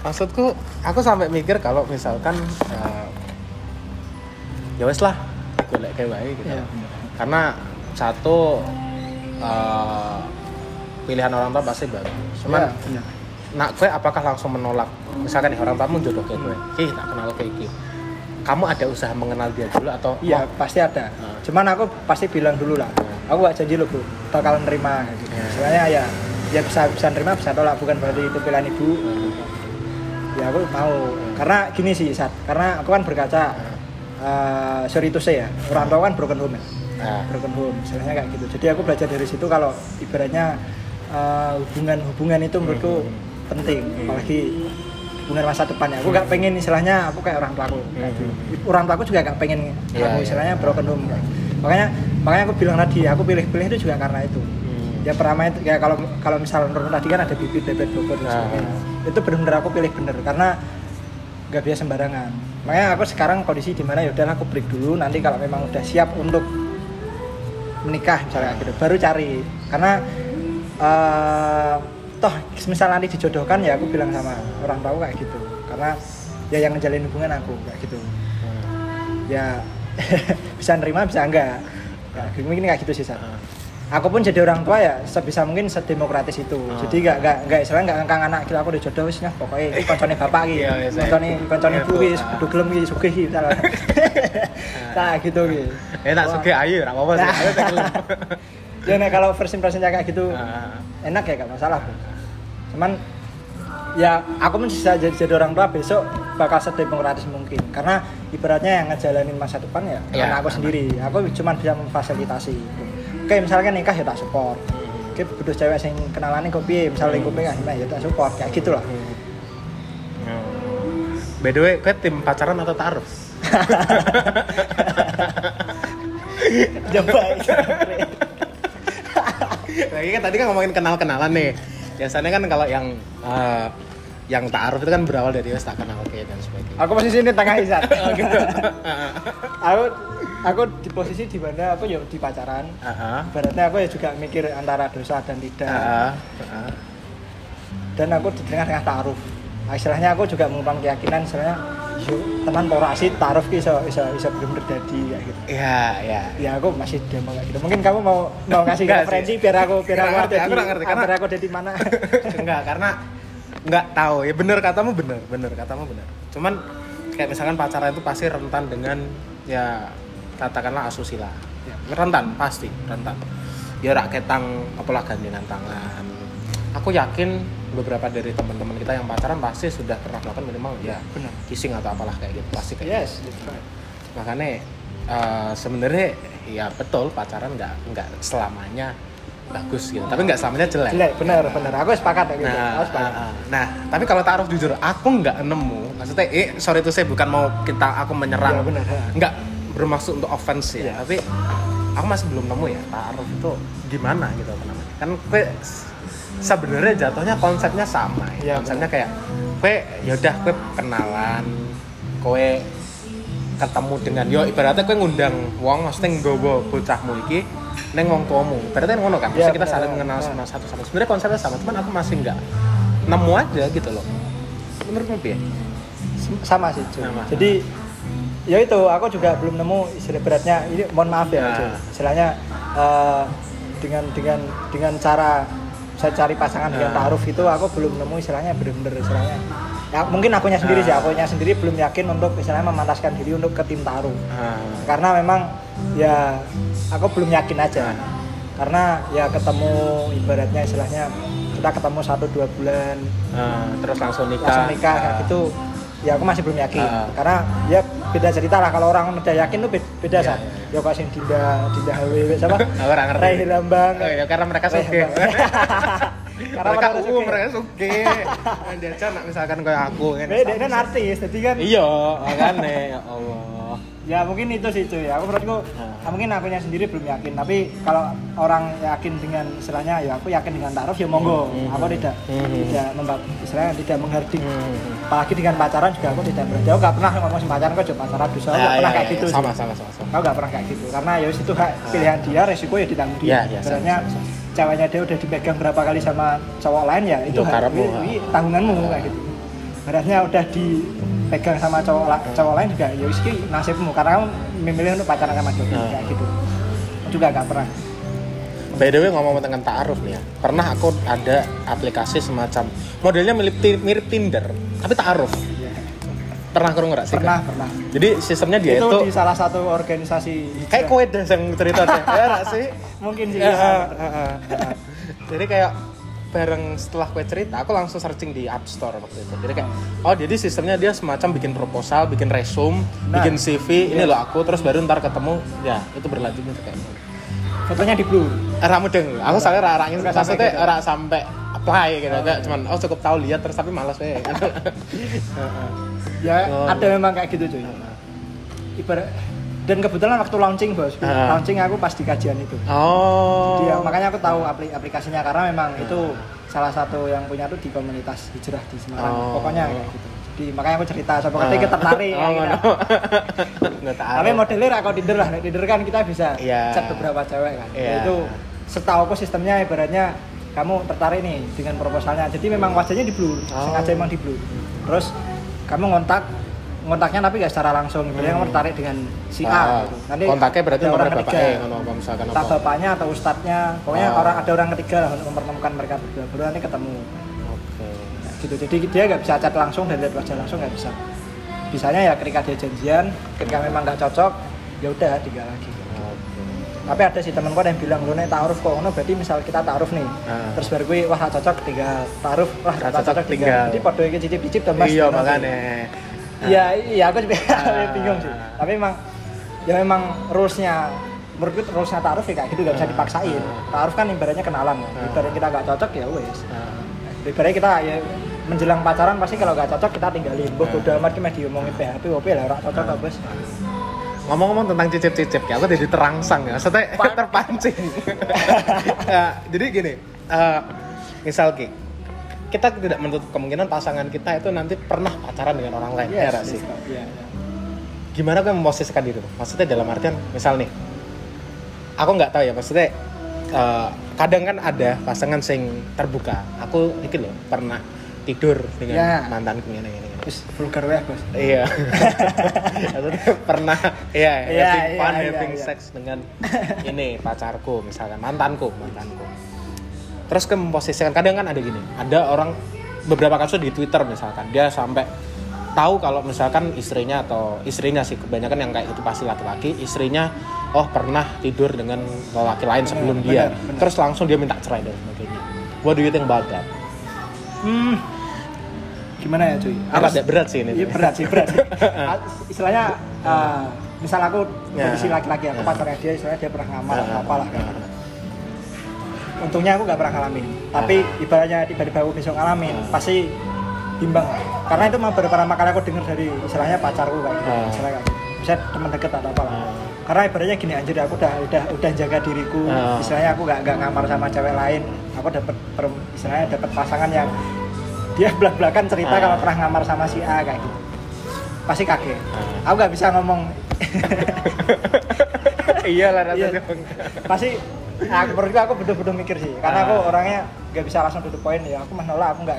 Maksudku, aku sampai mikir kalau misalkan eh, ya wes lah, golek kayak baik gitu. Iya. Karena satu eh, pilihan orang tua pasti bagus. Cuman Iya, iya. nak gue apakah langsung menolak misalkan nih orang tamu jodoh kayak gue ki tak kenal kayak ki kamu ada usaha mengenal dia dulu atau Iya, pasti ada. Ah. Cuman aku pasti bilang dulu lah. Ah. Aku gak janji lo, Bro. Bakalan nerima gitu. Iya. Soalnya ya ya bisa bisa nerima bisa tolak bukan berarti itu pilihan ibu. Ya aku mau. Karena gini sih, Sat. Karena aku kan berkaca eh sorry to say ya. Orang tua kan broken home ya. Nah, broken home istilahnya kayak gitu jadi aku belajar dari situ kalau ibaratnya eh, hubungan-hubungan itu menurutku Hmm. penting Hmm. apalagi hubungan masa depannya aku gak pengen istilahnya aku kayak orang tuaku kayak Hmm. gitu. orang tuaku juga gak pengen Iya, aku iya. istilahnya broken home makanya makanya aku bilang tadi aku pilih-pilih itu juga karena itu hmm. ya pertama itu ya kalau kalau misal menurut tadi kan ada bibit bebet bobot dan Ah. itu benar-benar aku pilih bener karena nggak biasa sembarangan makanya aku sekarang kondisi di mana ya udahlah aku break dulu nanti kalau memang udah siap untuk menikah misalnya gitu. Baru cari. Karena eh toh misal nanti dijodohkan ya aku bilang sama orang tua kayak gitu. Karena ya yang ngejalin hubungan aku kayak gitu. Ya bisa nerima bisa enggak. Ya, mungkin kayak gitu sih Sat. Ah. Aku pun jadi orang tua ya sebisa mungkin sedemokratis itu. Oh. jadi gak gak gak istilahnya gak ngangkang anak gitu aku udah jodoh wis nah pokoknya ini koncone bapak gitu Iya, biasa. koncone koncone Iya, ibu wis ah. kudu gelem iki sugih iki nah gitu gitu eh tak suka ayo ora apa-apa sih. Ya nah, kalau first impressionnya kayak gitu Ah. enak ya gak masalah. Cuman ya aku pun bisa jadi, jadi orang tua besok bakal sedemokratis mungkin. Karena ibaratnya yang ngejalanin masa depan ya, Ya, anak aku sendiri. Aku cuma bisa memfasilitasi oke misalkan nikah ya tak support oke butuh cewek yang kenalannya kok piye misalnya lingkupnya kan ya tak support kayak gitulah Hmm. By the way, kue tim pacaran atau taruh? coba Lagi kan tadi kan ngomongin kenal-kenalan nih. Biasanya kan kalau yang eh, yang taruh itu kan berawal dari wes tak kenal kayak dan sebagainya. aku posisi ini tengah isat Oh, gitu. aku aku di posisi di mana aku ya di pacaran Heeh. ibaratnya aku ya juga mikir antara dosa dan tidak Heeh. Heeh. dan aku di tengah-tengah taruh nah, istilahnya aku juga mengembang keyakinan istilahnya teman porasi taruh ki iso iso iso belum terjadi kayak gitu Iya, iya. ya aku masih demo kayak gitu mungkin kamu mau mau ngasih referensi biar aku biar aku ngerti, aku ngerti, karena- aku ada di mana Enggak, karena enggak tahu. Ya bener katamu bener, bener katamu bener. Cuman kayak misalkan pacaran itu pasti rentan dengan ya katakanlah asusila. Ya, rentan pasti, rentan. Ya rak ketang apalah gandengan tangan. Aku yakin beberapa dari teman-teman kita yang pacaran pasti sudah pernah melakukan minimal ya benar kissing atau apalah kayak gitu pasti kayak yes that's right. makanya eh, sebenarnya ya betul pacaran nggak nggak selamanya bagus gitu tapi nggak selamanya jelek jelek benar benar aku sepakat kayak gitu Nah, aku sepakat ah, ah. nah, tapi kalau taruh jujur, aku nggak nemu. Maksudnya, eh, sorry itu saya bukan mau kita aku menyerang, Iya, benar, nggak bermaksud untuk offense ya. Iya. Tapi aku masih belum nemu ya taruh itu gimana gitu apa namanya. Kan gue s- sebenarnya jatuhnya konsepnya sama. Ya. Iya, konsepnya kayak gue yaudah gue kenalan, gue ketemu dengan yo ibaratnya gue ngundang wong maksudnya nggowo bocahmu iki neng wong tuamu berarti ngono kan Iya, Maksudnya kita benar. saling mengenal sama satu sama sebenarnya konsepnya sama cuman aku masih nggak nemu aja gitu loh menurutmu ya sama sih cuy. Sama. jadi ya itu aku juga belum nemu istilah beratnya ini mohon maaf ya cuy. istilahnya eh, dengan dengan dengan cara saya cari pasangan dengan Nah. taaruf itu aku belum nemu istilahnya bener-bener istilahnya ya mungkin akunya sendiri Nah. sih akunya sendiri belum yakin untuk istilahnya memantaskan diri untuk ke tim taruh Ah. karena memang ya aku belum yakin aja Nah. karena ya ketemu ibaratnya istilahnya kita ketemu satu dua bulan Ah, terus langsung nikah langsung nikah Ah. gitu ya aku masih belum yakin Ah. karena ya beda cerita lah kalau orang udah yakin tuh be- beda Iya, sah iya, ya kok sing dinda dinda HW siapa Aku ora ngerti. Rai Hirambang Oh, iya, karena mereka suge. Hirambang. karena mereka mereka uh, suge. mereka suge dia nak misalkan kayak aku kan dia kan artis jadi kan iya makanya ya Allah ya mungkin itu sih cuy. Aku menurutku Ah. ah, mungkin akunya sendiri belum yakin. Tapi kalau orang yakin dengan istilahnya ya aku yakin dengan taruh ya monggo. Hmm. aku tidak Hmm. tidak membab istilahnya tidak menghardik. Hmm. apalagi dengan pacaran juga aku tidak berarti aku gak pernah ngomong sama pacaran kok juga pacaran dosa. Aku Ya, gak pernah ya, kayak ya, gitu sih. sama sama sama sama. Aku gak pernah kayak gitu. Karena ya itu hak pilihan dia resiko ya ditanggung dia. Iya, sama, sebenarnya ceweknya dia udah dipegang berapa kali sama cowok lain ya itu Ya, hak. tanggunganmu kayak gitu. Beratnya udah dipegang sama cowok la- cowok lain juga ya wis ki nasibmu karena kamu memilih untuk pacaran sama dia Nah. kayak gitu juga gak pernah By the way ngomong tentang ta'aruf nih ya Pernah aku ada aplikasi semacam Modelnya mirip, mirip Tinder Tapi ta'aruf Iya. Pernah kurang nggak sih? pernah pernah Jadi sistemnya dia itu, itu, di salah satu organisasi Kayak kue deh yang ceritanya Ya nggak sih? mungkin sih Ya, ya. ah. Jadi kayak bareng setelah kue cerita aku langsung searching di App Store waktu itu jadi kayak oh jadi sistemnya dia semacam bikin proposal bikin resume Nah, bikin CV ini iya. loh aku terus baru ntar ketemu ya itu berlanjut gitu kayak fotonya di blur Ramu deng, aku soalnya Nggak sampai maksudnya gitu. rak sampai apply gitu, Oh, kayak cuman oh cukup tahu lihat terus tapi malas ya. ya Oh. ada memang kayak gitu cuy ibarat dan kebetulan waktu launching bos Ah. launching aku pas di kajian itu oh. Dia, makanya aku tahu apli- aplikasinya karena memang itu salah satu yang punya tuh di komunitas hijrah di Semarang Oh. pokoknya kayak gitu jadi makanya aku cerita sama ngerti kita tertarik Oh, akhirnya. ngono. Nggak tahu. tapi modelnya kok Tinder lah Tinder kan kita bisa Iya. chat beberapa cewek kan Iya. itu setahu aku sistemnya ibaratnya kamu tertarik nih dengan proposalnya jadi memang wajahnya di blur Oh. sengaja emang di blur terus kamu ngontak ngontaknya tapi gak secara langsung ibaratnya kamu tertarik dengan si A gitu. nanti kontaknya berarti nomor orang bapak ketiga. ngono apa misalkan entah apa. bapaknya atau ustadznya pokoknya Oh. orang ada orang ketiga lah untuk mempertemukan mereka berdua baru nanti ketemu Oke. Nah, gitu jadi dia nggak bisa chat langsung dan lihat wajah langsung nggak bisa bisanya ya ketika dia janjian ketika memang nggak cocok ya udah tinggal lagi Oke. tapi ada sih temen gue yang bilang lu nih taaruf kok ngono berarti misal kita taaruf nih Ah. terus baru gue wah cocok tinggal taaruf wah cocok, tinggal. jadi podo iki cicip-cicip dan mas Iya makanya. Iya iya aku juga Ah. bingung sih tapi memang ya memang rulesnya menurutku rulesnya taaruf ya kayak gitu gak bisa Ah. dipaksain taaruf kan ibaratnya kenalan ya. Ah. ibaratnya kita gak cocok ya wes Nah, ibaratnya kita ya menjelang pacaran pasti kalau gak cocok kita tinggalin boh Ah. bodo amat kita diomongin PHP OP lah ora cocok kok bos Ngomong-ngomong tentang cicip-cicip, ya aku jadi terangsang ya, maksudnya Pan- terpancing. Ya, jadi gini, eh, misal Ki, kita tidak menutup kemungkinan pasangan kita itu nanti pernah pacaran dengan orang lain, ya nggak sih? yes, iya, iya. Gimana gue memposisikan diri? Maksudnya dalam artian, misal nih, aku nggak tahu ya, maksudnya eh, kadang kan ada pasangan sing terbuka. Aku iki loh pernah tidur dengan Ya. mantanku ini ini. Terus vulgar weh bos Iya. Pernah iya Iya, having iya, fun iya, having iya. sex dengan ini pacarku misalkan mantanku, mantanku. Terus ke memposisikan kadang kan ada gini, ada orang beberapa kasus di Twitter misalkan dia sampai tahu kalau misalkan istrinya atau istrinya sih kebanyakan yang kayak itu pasti laki-laki, istrinya oh pernah tidur dengan laki lain sebelum dia. benar, benar. Terus langsung dia minta cerai dan sebagainya. What do you think about that? hmm. gimana ya cuy Apa ada berat sih ini? Iya berat sih berat. sih. Ah, istilahnya ah, misal aku Ya. kondisi laki-laki aku Ya. pacarnya dia, istilahnya dia pernah ngamar Ya. atau apalah kan. Untungnya aku nggak pernah ngalamin. Tapi ibaratnya tiba-tiba aku besok ngalamin, Ya. pasti bimbang lah. Karena itu memang beberapa kali aku dengar dari istilahnya pacarku kayak gitu, Ya. istilahnya kayak gitu. Bisa teman deket atau apalah. Ya. Karena ibaratnya gini anjir aku udah udah udah jaga diriku. Ya. Istilahnya aku nggak nggak ngamar sama cewek lain. Aku dapat istilahnya dapat pasangan yang dia belak-belakan cerita Ah. kalau pernah ngamar sama si A kayak gitu pasti kaget Ah. aku nggak bisa ngomong iya lah rasanya. pasti aku menurutku aku bener-bener mikir sih. Karena Ah. aku orangnya nggak bisa langsung duduk poin ya. Aku mah nolak aku nggak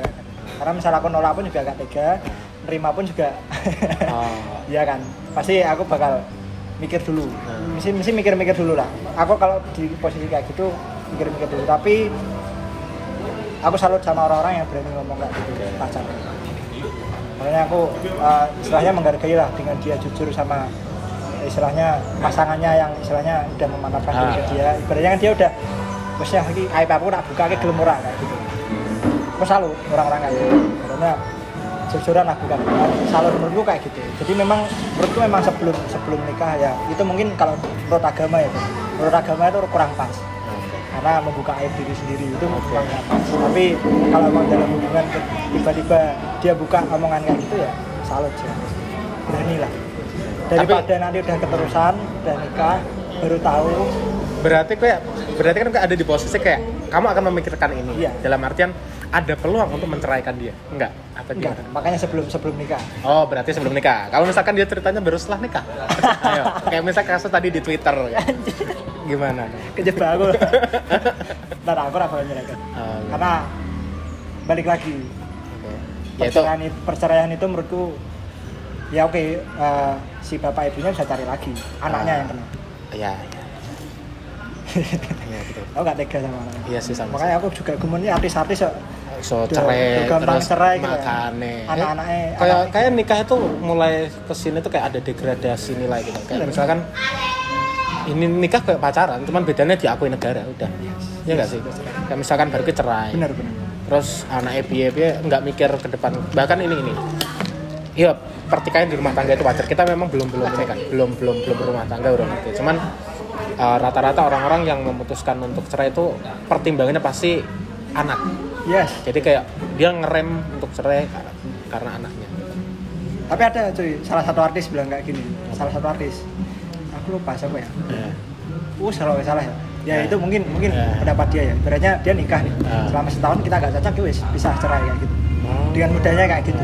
karena misal aku nolak pun juga gak tega nerima pun juga. Oh. Iya kan? Pasti aku bakal mikir dulu. Hmm. mesti mesti mikir-mikir dulu lah. Aku kalau di posisi kayak gitu mikir-mikir dulu. Tapi aku salut sama orang-orang yang berani ngomong kayak gitu pacar. Makanya aku uh, istilahnya menghargai lah dengan dia jujur sama istilahnya pasangannya yang istilahnya udah memantapkan diri ke Ah. dia. Ibaratnya kan dia udah maksudnya lagi aib aku tak buka ke gelem ora kayak gitu. Aku salut orang-orang kayak gitu. Karena jujuran lah bukan. Salut menurutku kayak gitu. Jadi memang menurutku memang sebelum sebelum nikah ya itu mungkin kalau menurut agama ya menurut agama itu kurang pas. Karena membuka aib diri sendiri itu nggak pas. Tapi kalau memang dalam hubungan tiba-tiba dia buka omongan kayak gitu ya salut sih. Berani lah daripada nanti udah keterusan udah nikah baru tahu Berarti kayak berarti kan ada di posisi kayak kamu akan memikirkan ini. Iya. Dalam artian ada peluang untuk menceraikan dia. Enggak? Apa enggak gimana? makanya sebelum sebelum nikah Oh, berarti sebelum nikah. Kalau misalkan dia ceritanya baru setelah nikah. Ayo, kayak misalnya kasus tadi di Twitter ya. Gimana? kejebak aku ntar aku bakal nyerahkan Oh, karena balik lagi oke. Ya itu perceraian itu, perceraian itu menurutku ya oke eh, si bapak ibunya bisa cari lagi. Anaknya yang kena. Ya, ya. Iya, betul. aku gak tega sama anaknya Iya sih sama. makanya aku juga gemennya artis-artis so Udah- cerai gampang terus cerai gitu ya. makane. Anak-anaknya- Eh, kayak anak- kayak nikah itu mulai ke sini tuh kayak ada degradasi nilai gitu. Kayak Bener. misalkan ini nikah kayak pacaran cuman bedanya diakui negara udah. Ya nggak sih? Kayak misalkan baru cerai. Bener bener terus anak piye piye nggak mikir ke depan. Bahkan ini ini iya pertikaian di rumah tangga itu wajar. Kita memang belum belum ini kan. Belum belum belum berumah tangga udah ngerti cuman uh, rata-rata orang-orang yang memutuskan untuk cerai itu pertimbangannya pasti anak. Yes. Jadi kayak dia ngerem untuk cerai karena anaknya. Tapi ada cuy salah satu artis bilang kayak gini. Salah satu artis. Aku lupa siapa ya. Uh salah salah ya. Ya Ya. itu mungkin mungkin Ya. pendapat dia ya. Berarti dia nikah nih. Ya. selama setahun kita gak cocok ya wis bisa cerai kayak gitu. Dengan mudahnya kayak gitu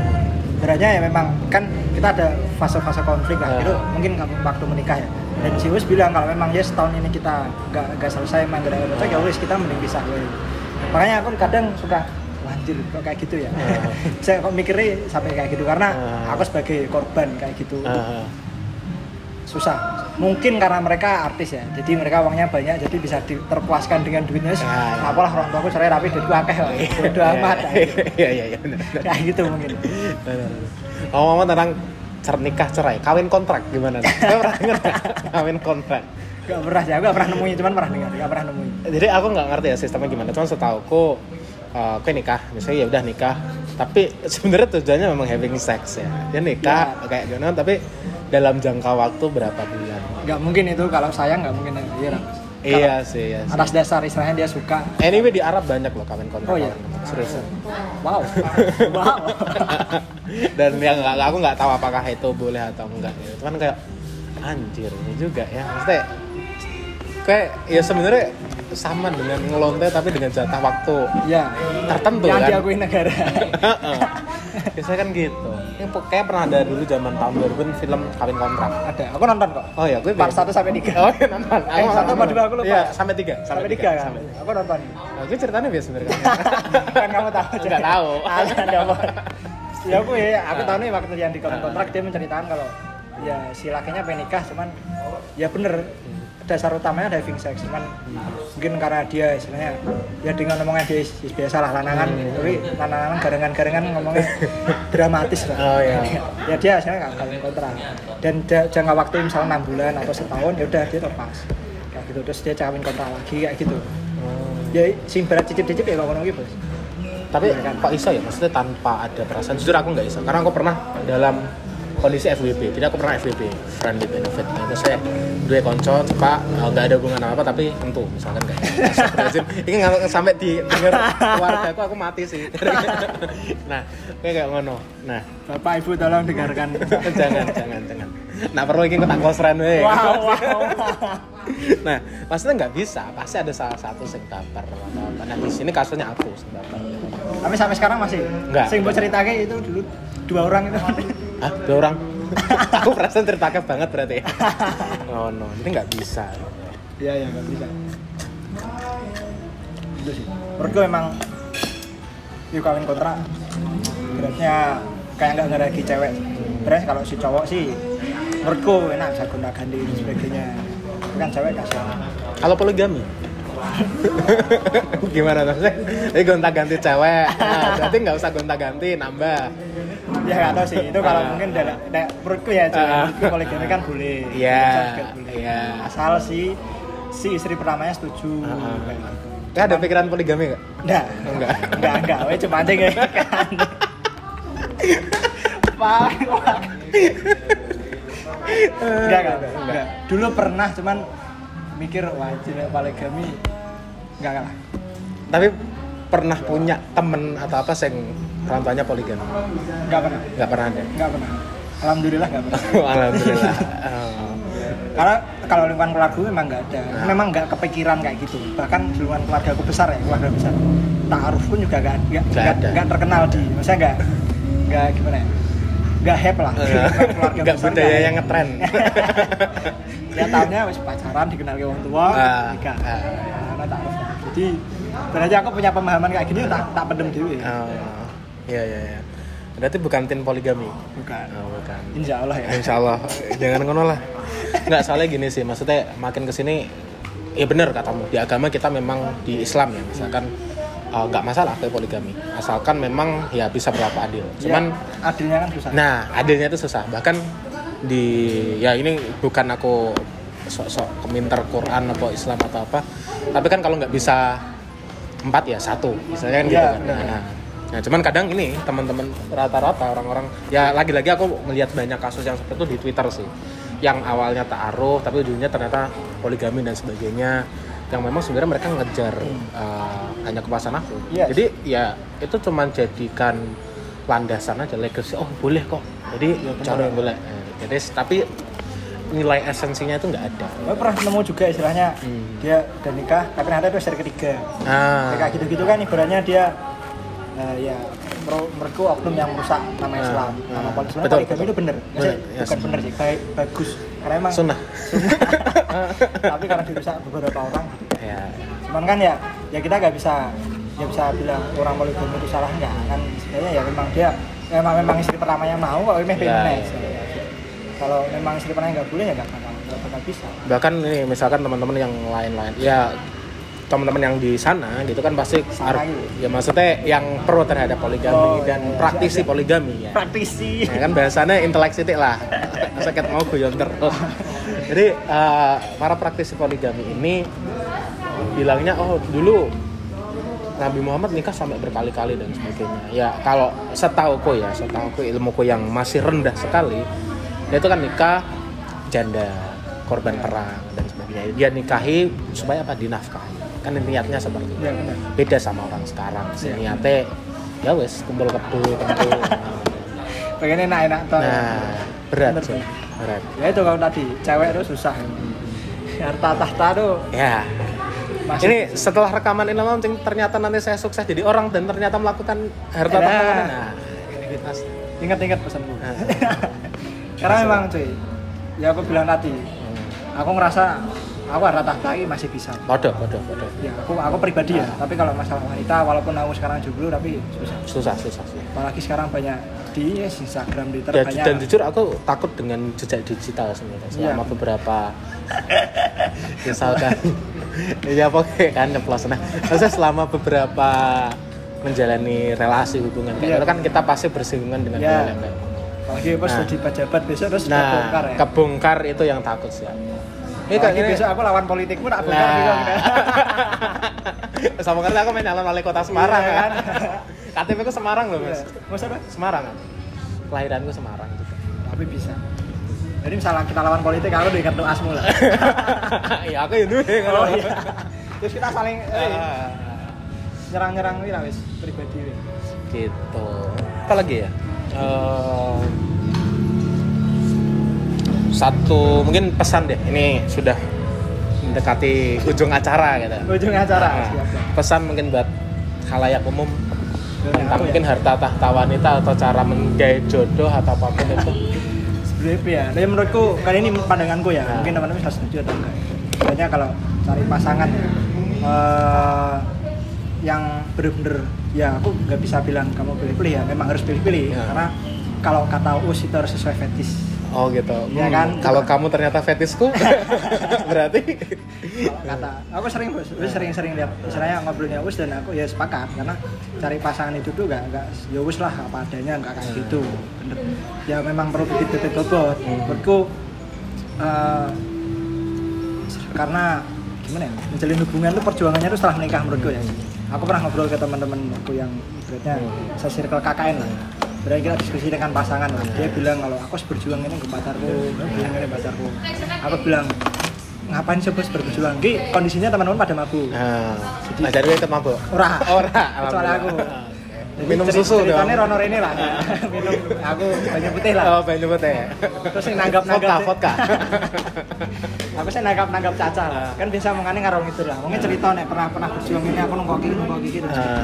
sebenarnya ya memang kan kita ada fase-fase konflik lah Ya. itu mungkin waktu menikah ya dan si Wis bilang kalau memang ya setahun ini kita nggak nggak selesai main gak ada cocok ya wis kita mending pisah weh. makanya aku kadang suka lanjut kok kayak gitu ya Ya. saya kok mikirnya sampai kayak gitu karena Ya. aku sebagai korban kayak gitu Ah, susah mungkin karena mereka artis ya jadi mereka uangnya banyak jadi bisa di- terpuaskan dengan duitnya. Ya, ya. apalah orang tuaku cerai tapi duitku akeh bodo amat iya iya iya kayak gitu mungkin. Benar. ngomong-ngomong tentang cer- nikah cerai kawin kontrak gimana nih? Kau pernah denger nggak? kawin kontrak. Gak pernah sih aku gak pernah nemuin cuman pernah dengar gak pernah nemuin. Jadi aku nggak ngerti ya sistemnya gimana cuman setauku uh, nikah. Misalnya ya udah nikah. Tapi sebenarnya tujuannya memang having sex ya. Dia nikah kayak gimana tapi dalam jangka waktu berapa bulan gak mungkin itu kalau sayang gak mungkin. Iya iya sih iya sih. atas dasar istilahnya dia suka. Anyway di Arab banyak loh kawin kontrak Oh, iya? serius. Wow. Wow. Dan yang nggak aku nggak tahu apakah itu boleh atau enggak gitu. cuman kayak anjir ini juga ya. Maksudnya kayak ya sebenarnya sama dengan ngelonte tapi dengan jatah waktu. Ya tertentu yang kan? diakui negara. Biasanya kan gitu. Ini kayak pernah ada dulu zaman tahun 2000 film kawin kontrak. Ada. Aku nonton kok. Oh ya gue part 1 sampai 3 oh iya nonton. Eh, satu apa dua, aku lupa. iya sampai tiga. Sampai 3 kan sampai tiga. aku nonton. Nah, gue ceritanya biasa sebenarnya. Kan kamu tahu Nggak tahu. ada ada apa ya aku ya aku tahu nih waktu yang di kontrak kontrak dia menceritakan kalau ya si lakinya pengen nikah cuman ya bener dasar utamanya diving sex. Cuman mungkin karena dia istilahnya ya dengan ngomongnya dia biasa lah lanangan. Tapi lanangan garengan-garengan ngomongnya dramatis lah. Oh, iya. ya dia asalnya nggak kawin kontrak. Dan jangka waktu misalnya enam bulan atau setahun ya udah dia lepas kayak gitu. Terus dia kawin kontrak lagi kayak gitu. Hmm. ya sing berat cicip-cicip ya kalau ngono bos tapi Iya kan? kok iso ya maksudnya tanpa ada perasaan. Jujur aku nggak iso karena aku pernah dalam kondisi FWB jadi aku pernah FWB friendly benefit nah, itu saya dua konco pak eh, nggak ada hubungan apa apa tapi tentu misalkan kayak Astagfirullahaladzim. ini nggak sampai di denger keluarga aku aku mati sih nah kayak kayak ngono nah Bapak Ibu tolong dengarkan. jangan jangan jangan nah perlu ini tak close friend we. wow, wow. nah maksudnya nggak bisa pasti ada salah satu sing baper nah di sini kasusnya aku sing baper Tapi sampai sekarang masih. Enggak. Sing buat ceritanya itu dulu dua orang itu. Hah? Dua orang? aku perasaan tertangkap banget berarti Oh no, ini nggak bisa Iya iya nggak bisa. Itu sih. Menurutku memang yuk kawin kontrak beratnya kayak nggak ngeragi cewek beres kalau si cowok sih menurutku enak bisa gonta ganti dan sebagainya kan cewek kasih Kalau poligami? Gimana tuh? Ini gonta ganti cewek. Nah, berarti nggak usah gonta ganti, nambah. Ya nggak tahu sih itu kalau Ah. mungkin dari, dari menurutku ya cewek Ah. poligami kan boleh Iya, iya. asal si si istri pertamanya setuju Ah. kayak gitu Kayak ada pikiran poligami nggak? enggak Enggak. enggak enggak weh cuma aja nggak Pak, Pak. enggak, enggak, enggak. Dulu pernah cuman mikir wajib poligami enggak enggak lah. Tapi pernah punya temen atau apa yang orang tuanya poligami? Enggak pernah. Nggak pernah ada. Enggak pernah. Alhamdulillah enggak pernah. Alhamdulillah. Oh. Karena kalau lingkungan keluarga memang enggak ada. Nah. Memang enggak kepikiran kayak gitu. Bahkan lingkungan keluarga aku besar ya, keluarga besar. Ta'aruf pun juga Nggak enggak, ada. enggak terkenal di. Maksudnya enggak enggak gimana ya? Enggak hype lah. Keluarga Nggak besar budaya nggak yang ngetren. ya tahunya pacaran dikenal ke orang tua Ah, nikah ah. karena ta'aruf jadi berarti aku punya pemahaman kayak gini tak tak pendem dewe Oh. Iya iya iya. Berarti bukan tim poligami. bukan Oh, bukan. insya Allah ya Insya Allah, jangan ngono lah. Nggak soalnya gini sih, maksudnya makin ke sini, ya bener katamu di agama kita memang di Islam ya, misalkan uh, nggak masalah kayak poligami, asalkan memang ya bisa berapa adil. Cuman, Ya, adilnya kan susah nah adilnya itu susah. Bahkan di ya ini bukan aku sok-sok keminter Quran atau Islam atau apa, tapi kan kalau nggak bisa empat ya satu, misalnya kan gitu Iya, kan. Nah, Nah, cuman kadang ini teman-teman rata-rata orang-orang ya lagi-lagi aku melihat banyak kasus yang seperti itu di Twitter sih. Yang awalnya ta'aruf tapi ujungnya ternyata poligami dan sebagainya yang memang sebenarnya mereka ngejar uh, hanya kepuasan aku. Yes. Jadi ya itu cuman jadikan landasan aja legacy. Oh, boleh kok. Jadi Ya, cara boleh. Eh, Jadi tapi nilai esensinya itu nggak ada. Gue pernah nemu juga istilahnya Hmm. dia udah nikah tapi ternyata itu istri ketiga Ah. kayak gitu-gitu kan ibaratnya dia eh, ya menurutku oknum yang merusak nama Ah, Islam ah. nama poligami Betul, poligami betul. itu bener Bener, yes. bukan bener sih baik bagus karena emang Sunnah. tapi karena dirusak beberapa orang Ya. cuman kan ya ya kita nggak bisa ya bisa bilang orang poligami itu salah nggak kan sebenarnya ya memang dia memang memang istri pertamanya mau kalau memang Ya, ya. Kalau memang istri pertamanya nggak boleh ya nggak bakal nggak bakal bisa. Bahkan ini misalkan teman-teman yang lain-lain ya teman-teman yang di sana gitu kan pasti Sana ar- gitu. ya maksudnya yang pro terhadap poligami Oh, dan iya, iya, praktisi iya. poligami ya. Praktisi. Ya kan bahasanya intelek sitik lah. Sakit mau guyon terus. Jadi eh, para praktisi poligami ini bilangnya oh dulu Nabi Muhammad nikah sampai berkali-kali dan sebagainya. Ya kalau setauku ya setauku ilmuku yang masih rendah sekali dia itu kan nikah janda korban perang dan sebagainya. Dia nikahi supaya apa? Dinafkahi. Kan niatnya seperti itu. Ya benar. Beda sama orang sekarang. Iya. niatnya ya wes kumpul kebu kumpul. Pengen enak-enak tuh. Nah berat Bener, sih berat. Ya itu kalau tadi cewek itu susah. Harta tahta tuh. Ya. Masih ini setelah rekaman ini launching ternyata nanti saya sukses jadi orang dan ternyata melakukan harta tahta. Nah ingat-ingat pesanmu. Nah. Karena memang cuy ya aku bilang tadi aku ngerasa aku harta tahta ini masih bisa bodoh bodoh bodoh ya aku aku pribadi ya tapi kalau masalah wanita walaupun aku sekarang jomblo tapi susah susah susah sih apalagi sekarang banyak di Instagram Twitter Ya, banyak dan jujur aku takut dengan jejak digital sebenarnya selama Iya. beberapa misalkan ya pokoknya kan plus nah maksudnya selama beberapa menjalani relasi hubungan kayak Iya. gitu kan kita pasti bersinggungan dengan Iya. hal yang kayak gitu. Apalagi pas Nah. jadi pejabat besok terus nah kebongkar ya? kebongkar itu yang takut sih ini kayak gini. besok aku lawan politikmu tak bongkar Nah. juga gitu. sama kali aku main nyalon wali kota Semarang Iya, kan? Kan? KTP ku Semarang loh mas. Masa apa? Semarang. Kan kelahiranku Semarang gitu. Tapi bisa. Jadi misalnya kita lawan politik aku udah kartu asmu lah. Ya aku ya dulu oh iya. Terus kita saling eh, Ah. nyerang-nyerang lah wis. Pribadi wis. gitu. Apa lagi ya Eh, satu mungkin pesan deh. Ini sudah mendekati ujung acara gitu. Ujung acara Nah, pesan mungkin buat halayak umum. Tentang ya. mungkin harta tahta wanita atau cara menggait jodoh atau apa pun itu. Sebenarnya ya? Tapi menurutku kali ini pandanganku ya. Nah. mungkin teman-teman bisa setuju atau enggak. Sebenarnya kalau cari pasangan eh, yang bener-bener ya aku nggak bisa bilang kamu pilih-pilih ya memang harus pilih-pilih. Ya. karena kalau kata us itu harus sesuai fetish Oh gitu. Iya Hmm, kan? Kalau kamu ternyata fetisku, berarti? Kalau kata aku sering bos. Us sering-sering lihat istilahnya ngobrolnya us dan aku ya sepakat. Karena cari pasangan itu tuh gak, gak ya us lah apa adanya nggak kayak gitu. Bener ya memang perlu bibit-bibit bobot Hmm. menurutku eh, karena gimana ya menjalin hubungan tuh perjuangannya tuh setelah menikah menurutku ya aku pernah ngobrol ke teman-teman aku yang ibaratnya Hmm. saya circle KKN lah. Berarti kita diskusi dengan pasangan lah. Dia bilang kalau aku harus berjuang ini ke pacarku bilang ini pacarku. Aku bilang ngapain sih bos berjuang? Ki, kondisinya teman-teman pada mabuk. Nah, jadi ikut mabuk. ora. Ora, kecuali aku Minum ceri- susu dong. ceritanya rono ini lah minum aku banyak putih lah Oh, banyak ya. terus yang nanggap Vodka, nanggap vodka. aku sih nanggap nanggap caca lah Ah. kan biasa mengani ngarong itu lah mungkin cerita nih pernah pernah berjuang ini aku nunggu gini nunggu terus Ah.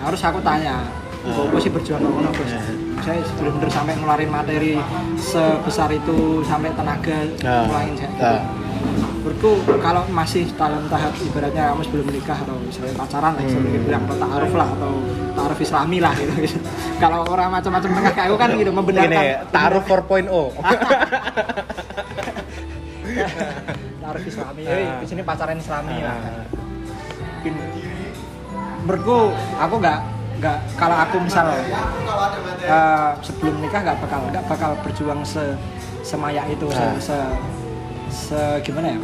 harus aku tanya. Gue sih berjuang ngono bos. Ah. Saya bener-bener sampai ngeluarin materi sebesar itu sampai tenaga ngulangin saya. Gitu. Menurutku kalau masih dalam tahap ibaratnya kamu sebelum menikah atau misalnya pacaran lah, Hmm. sebelum bilang atau ta'aruf lah atau ta'aruf islami lah gitu. kalau orang macam-macam tengah kayak aku kan gitu membenarkan. Ini taruh 4.0. Ta'aruf islami. Ah. Eh, di sini pacaran islami lah. Ah. Mungkin menurutku aku nggak nggak kalau aku misal eh, sebelum nikah nggak bakal nggak bakal berjuang se semaya itu se, Ah. se, se- gimana ya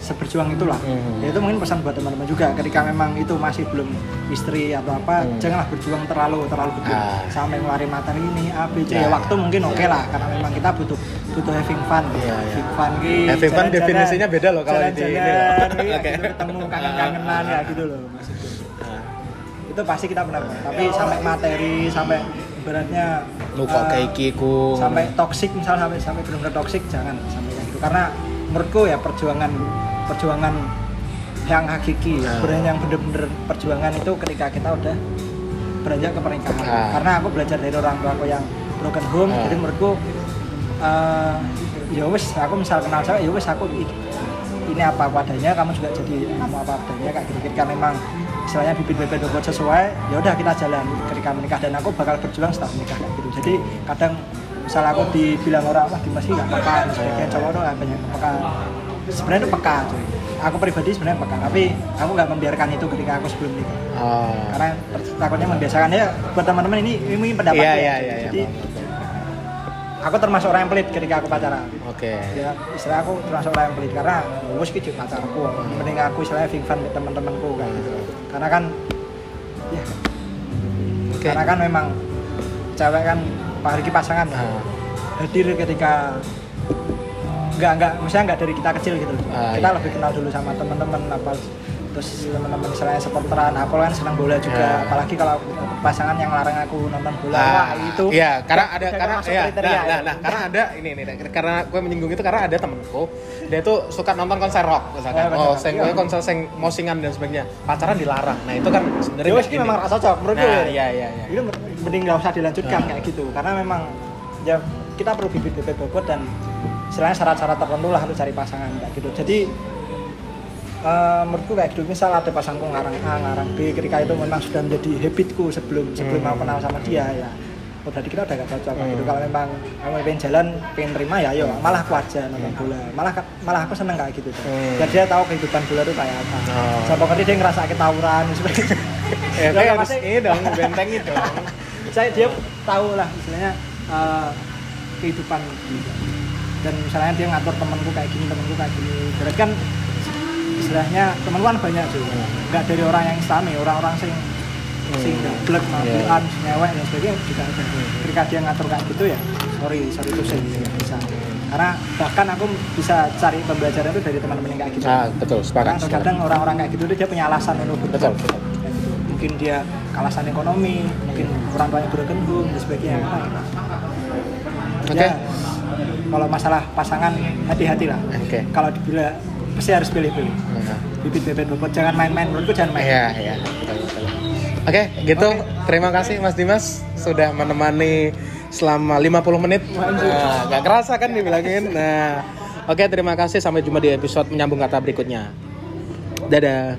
seberjuang itulah Mhm. ya itu mungkin pesan buat teman-teman juga ketika memang itu masih belum istri atau apa Hmm. janganlah berjuang terlalu terlalu gede Ah. sampai ngeluarin materi ini A B C Ya, ya, waktu ya. mungkin oke Ya. lah karena memang kita butuh butuh having fun iya. having fun ki, Having fun definisinya beda loh kalau di ini loh. iya, Oke. gitu, ketemu kangen-kangenan ya gitu loh maksudku itu pasti kita pernah tapi sampai materi sampai ibaratnya Lu kok eh, kayak kiku. sampai toxic misal sampai sampai benar-benar toxic jangan sampai gitu karena menurutku ya perjuangan perjuangan yang hakiki Nah. sebenarnya yang benar-benar perjuangan itu ketika kita udah beranjak ke pernikahan Nah. karena aku belajar dari orang tua aku yang broken home Nah. jadi menurutku eh, ya wes aku misal kenal cewek ya wes aku ini apa adanya kamu juga jadi kamu apa adanya kayak gitu ketika memang istilahnya bibit bibit sesuai ya udah kita jalan ketika menikah dan aku bakal berjuang setelah menikah kayak gitu jadi kadang misal aku dibilang orang wah Dimas ini gak peka dan sebagainya cowok tuh gak banyak peka sebenarnya itu peka cuy aku pribadi sebenarnya peka tapi aku nggak membiarkan itu ketika aku sebelum nikah Oh. karena takutnya membiasakan ya buat teman-teman ini ini mungkin pendapat Iya, ya. iya, iya, iya. jadi aku termasuk orang yang pelit ketika aku pacaran Oke. ya istilah aku termasuk orang yang pelit karena gue sih pacarku mending aku istilahnya having fun teman-temanku kan gitu karena kan ya Oke. karena kan memang cewek kan apalagi pasangan Ah. hadir ketika nggak nggak misalnya nggak dari kita kecil gitu Ah, kita iya. lebih kenal dulu sama teman-teman apa terus teman-teman misalnya supporteran aku kan senang bola juga Ah. apalagi kalau pasangan yang larang aku nonton bola Ah, wah itu Iya, karena ada karena ya, kriteria nah, ya. nah, nah, karena ada ini nih, karena gue menyinggung itu karena ada temenku, dia tuh suka nonton konser rock misalkan. Ya, benar. oh, seng, Iya. konser seng mosingan dan sebagainya. Pacaran dilarang. Nah, itu kan sebenarnya Ya ini ini. memang rasa cocok menurut Nah, gue. iya, iya, iya. Itu mending nggak usah dilanjutkan Nah. kayak gitu karena memang ya kita perlu bibit-bibit bobot dan istilahnya syarat-syarat tertentu lah untuk cari pasangan kayak gitu. Jadi eh, menurutku kayak gitu misal ada pasangku ngarang A, ngarang B ketika itu memang sudah menjadi habitku sebelum sebelum Hmm. aku kenal sama dia ya. Oh berarti kita udah gak cocok gitu. Hmm. kalau memang kamu pengen jalan pengen terima ya ayo. Malah aku aja nonton bola. Malah malah aku seneng kayak gitu Hmm. biar dia tahu kehidupan bola itu kayak apa. Oh. sampai pokoknya dia ngerasa ketawuran dan sebagainya Ya, Ya, kayak harus ini dong, bentengi dong. saya dia tahu lah istilahnya eh, kehidupan dan misalnya dia ngatur temanku kayak gini temanku kayak gini. Berarti kan istilahnya temanku kan banyak juga nggak dari orang yang islami orang-orang sing sing blek mabukan nyewek dan sebagainya juga ada. Ketika dia ngatur kayak gitu ya sorry sorry itu saya nggak bisa. Karena bahkan aku bisa cari pembelajaran itu dari teman-teman yang kayak gitu. Ah, betul, sepakat. terkadang orang-orang kayak gitu dia punya alasan untuk Betul, betul. Mungkin dia alasan ekonomi mungkin orang tuanya home dan sebagainya. Oke. Ya, kalau masalah pasangan hati-hati lah. Oke. kalau dibilang pasti harus pilih-pilih Nah. bibit bibit bobot jangan main-main menurutku jangan main Iya, iya. Oke, gitu. Terima kasih Mas Dimas sudah menemani selama 50 menit. Nah, gak kerasa kan dibilangin. Nah, oke terima kasih sampai jumpa di episode menyambung kata berikutnya. Dadah.